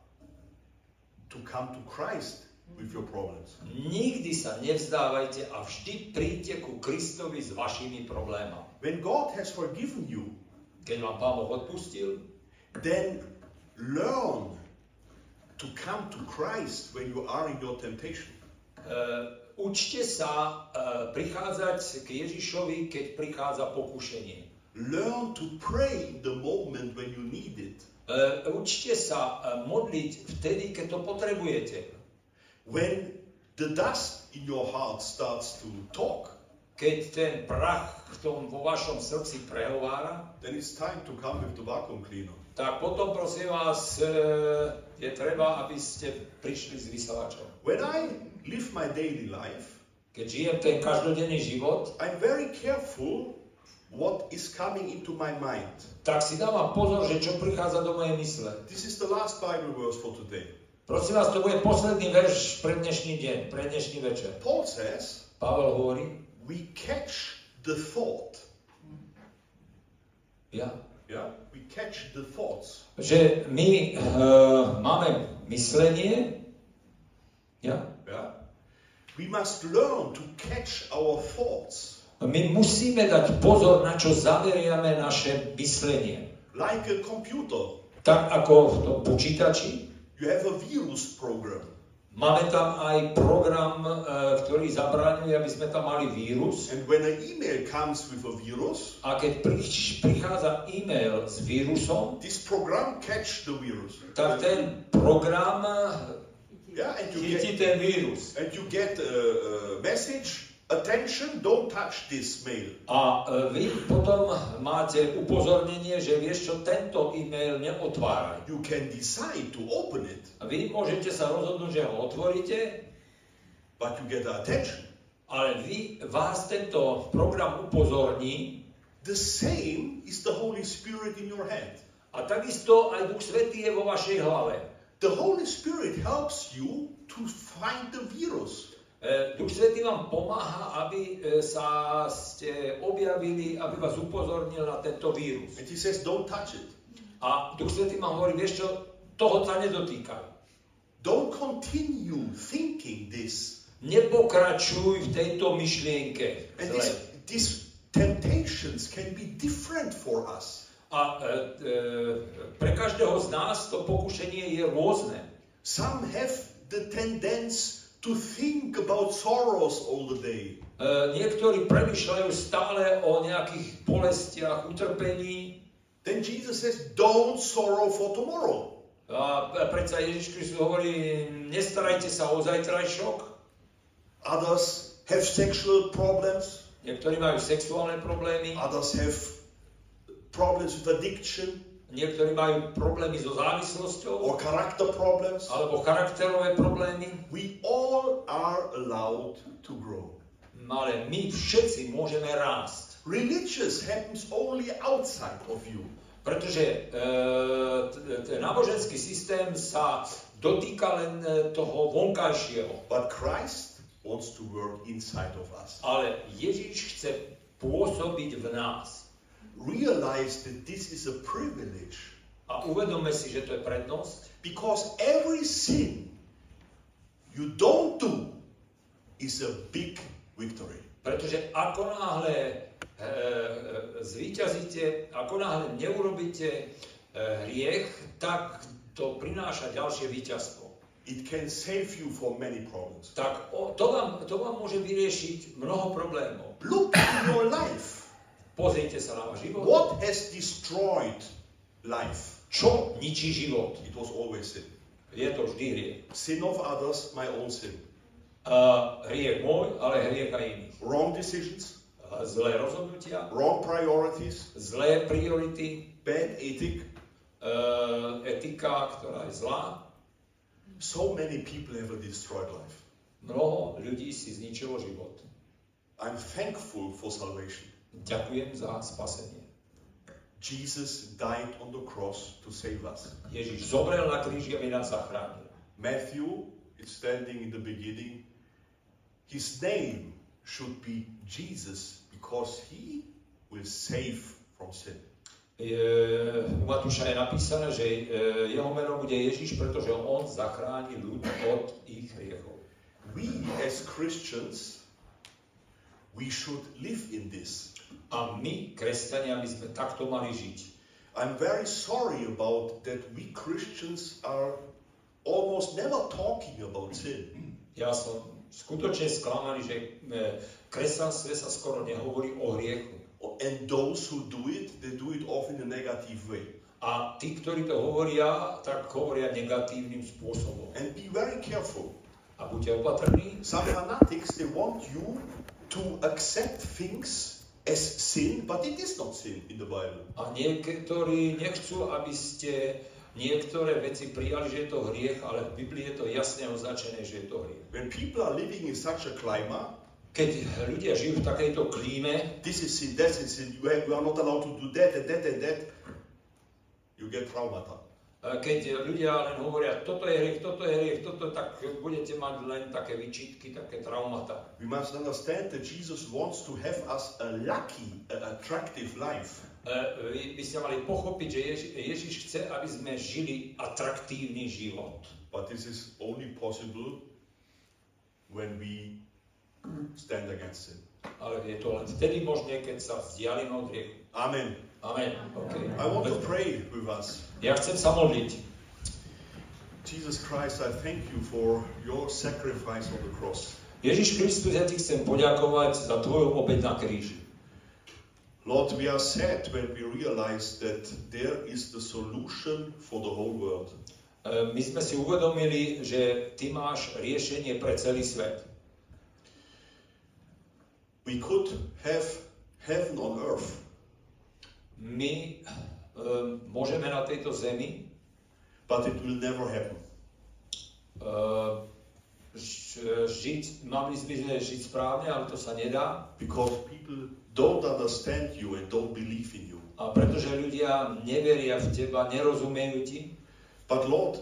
to come to Christ with your problems. Nikdy sa nevzdávajte a vždy príďte ku Kristovi s vašimi problémami. When God has forgiven you, Keď vám Pán Boh odpustil, then learn to come to Christ when you are in your temptation. uh, učte sa uh, prichádzať k Ježišovi, keď prichádza pokušenie. Learn to pray in the moment when you need it. Uh, učte sa uh, modliť vtedy, keď to potrebujete. When the dust in your heart starts to talk, Keď ten prach v tom vo vašom srdci prehovára, then it's time to come with the vacuum cleaner. tak potom prosím vás, e, je treba, aby ste prišli s vysavačom. When I live my daily life, Keď žijem ten každodenný život, I'm very careful what is coming into my mind. tak si dávam pozor, že čo prichádza do mojej mysle. This is the last Bible verse for today. Prosím vás, to bude posledný verš pre dnešný deň, pre dnešný večer. Paul says, Pavel hovorí, we catch the thought. ja, Yeah? We catch the thoughts. že my uh, máme myslenie, ja, Yeah? We must learn to catch our thoughts. My musíme dať pozor, na čo zameriame naše myslenie. Like a computer. Tak ako v tom počítači, You have a virus program. máme tam aj program, uh, ktorý zabraňuje, aby sme tam mali vírus. And when an email comes with a virus, A keď pri- prichádza e-mail s vírusom, this program catch the virus. tak ten program Yeah, and you chytí get ten vírus. and you get a, a message. Attention! Don't touch this mail. A e, vy potom máte upozornenie, že vieš čo, tento e-mail neotváraj. You can decide to open it, A vy môžete sa rozhodnúť, že ho otvoríte, but you get attention. ale vy, vás tento program upozorní The same is the Holy Spirit in your head. a takisto aj Duch Svetý je vo vašej hlave. The Holy Spirit helps you to find the virus. E, Duch Svetý vám pomáha, aby e, sa ste objavili, aby vás upozornil na tento vírus. And he says, don't touch it. A Duch Svetý vám hovorí, vieš čo, toho sa nedotýkaj. Don't continue thinking this. Nepokračuj v tejto myšlienke. And this, these temptations can be different for us. A e, e, pre každého z nás to pokušenie je rôzne. Some have the tendency to think about sorrows all the day. E, niektorí premyšľajú stále o nejakých bolestiach, utrpení. Then Jesus says, don't sorrow for tomorrow. A predsa Ježiš Kristus hovorí, nestarajte sa o zajtrajšok. Others have sexual problems. Niektorí majú sexuálne problémy, Others have problems with addiction niektorí majú problémy so závislosťou, or character problems. alebo charakterové problémy. We all are allowed to grow. Ale my všetci môžeme rásť. Religious happens only outside of you. Pretože e, ten náboženský systém sa dotýka len e, toho vonkajšieho. But Christ wants to work inside of us. Ale Ježiš chce pôsobiť v nás. Realize that this is a privilege A uvedome si, že to je prednosť, because every sin you don't do is a big victory. pretože ako náhle e, zvíťazíte, ako náhle neurobíte e, hriech, tak to prináša ďalšie víťazstvo. It can save you from many problems. Tak o, to, vám, to vám môže vyriešiť mnoho problémov. Look in your life. Pozrite sa na váš život. What has destroyed life? Čo ničí život? It was always sin. Je to vždy hriech. Sin of others, my own sin. Uh, hriech môj, ale hriech aj iných. Wrong decisions, Uh, zlé rozhodnutia, wrong priorities, zlé priority, bad ethic. uh, etika, ktorá je zlá. So many people have destroyed life. Mnoho ľudí si zničilo život. I'm thankful for salvation. Ďakujem za spasenie. Jesus died on the cross to save us. Ježiš zomrel na kríži, aby nás zachránil. Matthew is standing in the beginning. His name should be Jesus because he will save from sin. U Matúša je napísané, že e, jeho meno bude Ježiš, pretože on zachráni ľud od ich hriechov. We as Christians, we should live in this. A my, kresťania, by sme takto mali žiť. I'm very sorry about that we Christians are almost never talking about sin. Ja som skutočne sklamaný, že e, v kresťanstve sa skoro nehovorí o hriechu. And those who do it, they do it often in a negative way. A tí, ktorí to hovoria, tak hovoria negatívnym spôsobom. And be very careful. A buďte opatrní. Some fanatics, they want you to accept things as sin, but it is not sin in the Bible. A niektorí nechcú, aby ste niektoré veci prijali, že je to hriech, ale v Biblii je to jasne označené, že je to hriech. When people are living in such a climate, Keď ľudia žijú v takejto klíme, this is sin, that is sin, you are not allowed to do that and that and that, you get traumata. E, Keď ľudia len hovoria, toto je hriech, toto je hriech, toto, tak budete mať len také vyčítky, také traumata. We must understand that Jesus wants to have us a lucky, a attractive life. E, Vy by ste mali pochopiť, že Ježi, Ježiš chce, aby sme žili atraktívny život. But this is only possible when we stand against sin. Ale je to len vtedy možné, keď sa vzdialíme od hriechu. Amen. Amen. Okay. I want to pray with us. Ja chcem sa modliť. Jesus Christ, I thank you for your sacrifice on the cross. Ježiš Kristus, ja ti chcem poďakovať za tvoju obeď na kríži. Lord, we are sad when we realize that there is the solution for the whole world. E, My sme si uvedomili, že ty máš riešenie pre celý svet. We could have heaven on earth, My um, môžeme na tejto zemi but it will never happen. uh, žiť, mali by sme žiť správne, ale to sa nedá. Because people don't understand you and don't believe in you. A pretože ľudia neveria v teba, nerozumejú ti. But Lord,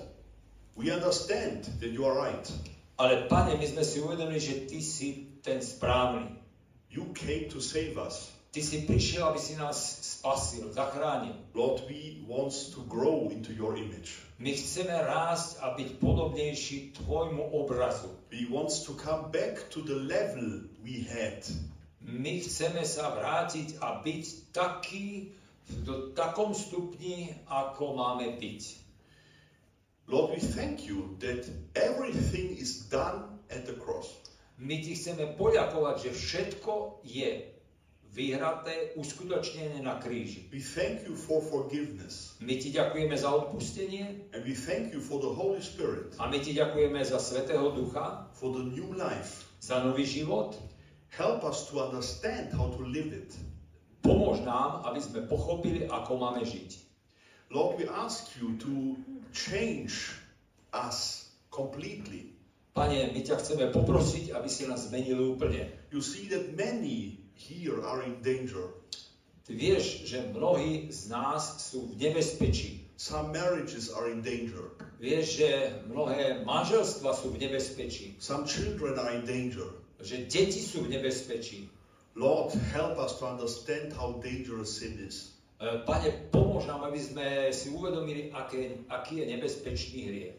we understand that you are right. Ale pane, my sme si uvedomili, že ty si ten správny. You came to save us. Ty si prišiel, aby si nás spasil, zachránil. Lord, we want to grow into your image. My chceme rásť a byť podobnejší tvojmu obrazu. We want to come back to the level we had. My chceme sa vrátiť a byť taký, do takom stupni, ako máme byť. Lord, we thank you that everything is done at the cross. My ti chceme poďakovať, že všetko je vyhraté, uskutočnené na kríži. We thank you for forgiveness. My ti ďakujeme za odpustenie And we thank you for the Holy Spirit, a my ti ďakujeme za Svetého Ducha, for the new life. za nový život. Help us to understand how to live it. Pomôž nám, aby sme pochopili, ako máme žiť. Lord, we ask you to change us completely. Pane, my ťa chceme poprosiť, aby si nás zmenil úplne. You see that many here are in danger. Ty vieš, že mnohí z nás sú v nebezpečí. Some marriages are in danger. Vieš, že mnohé manželstva sú v nebezpečí. Some children are in danger. Že deti sú v nebezpečí. Lord, help us to understand how dangerous sin is. E, Pane, pomôž nám, aby sme si uvedomili, aké, aký je nebezpečný hriech.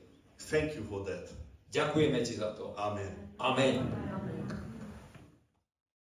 Thank you for that. Ďakujeme ti za to. Amen. Amen. Amen.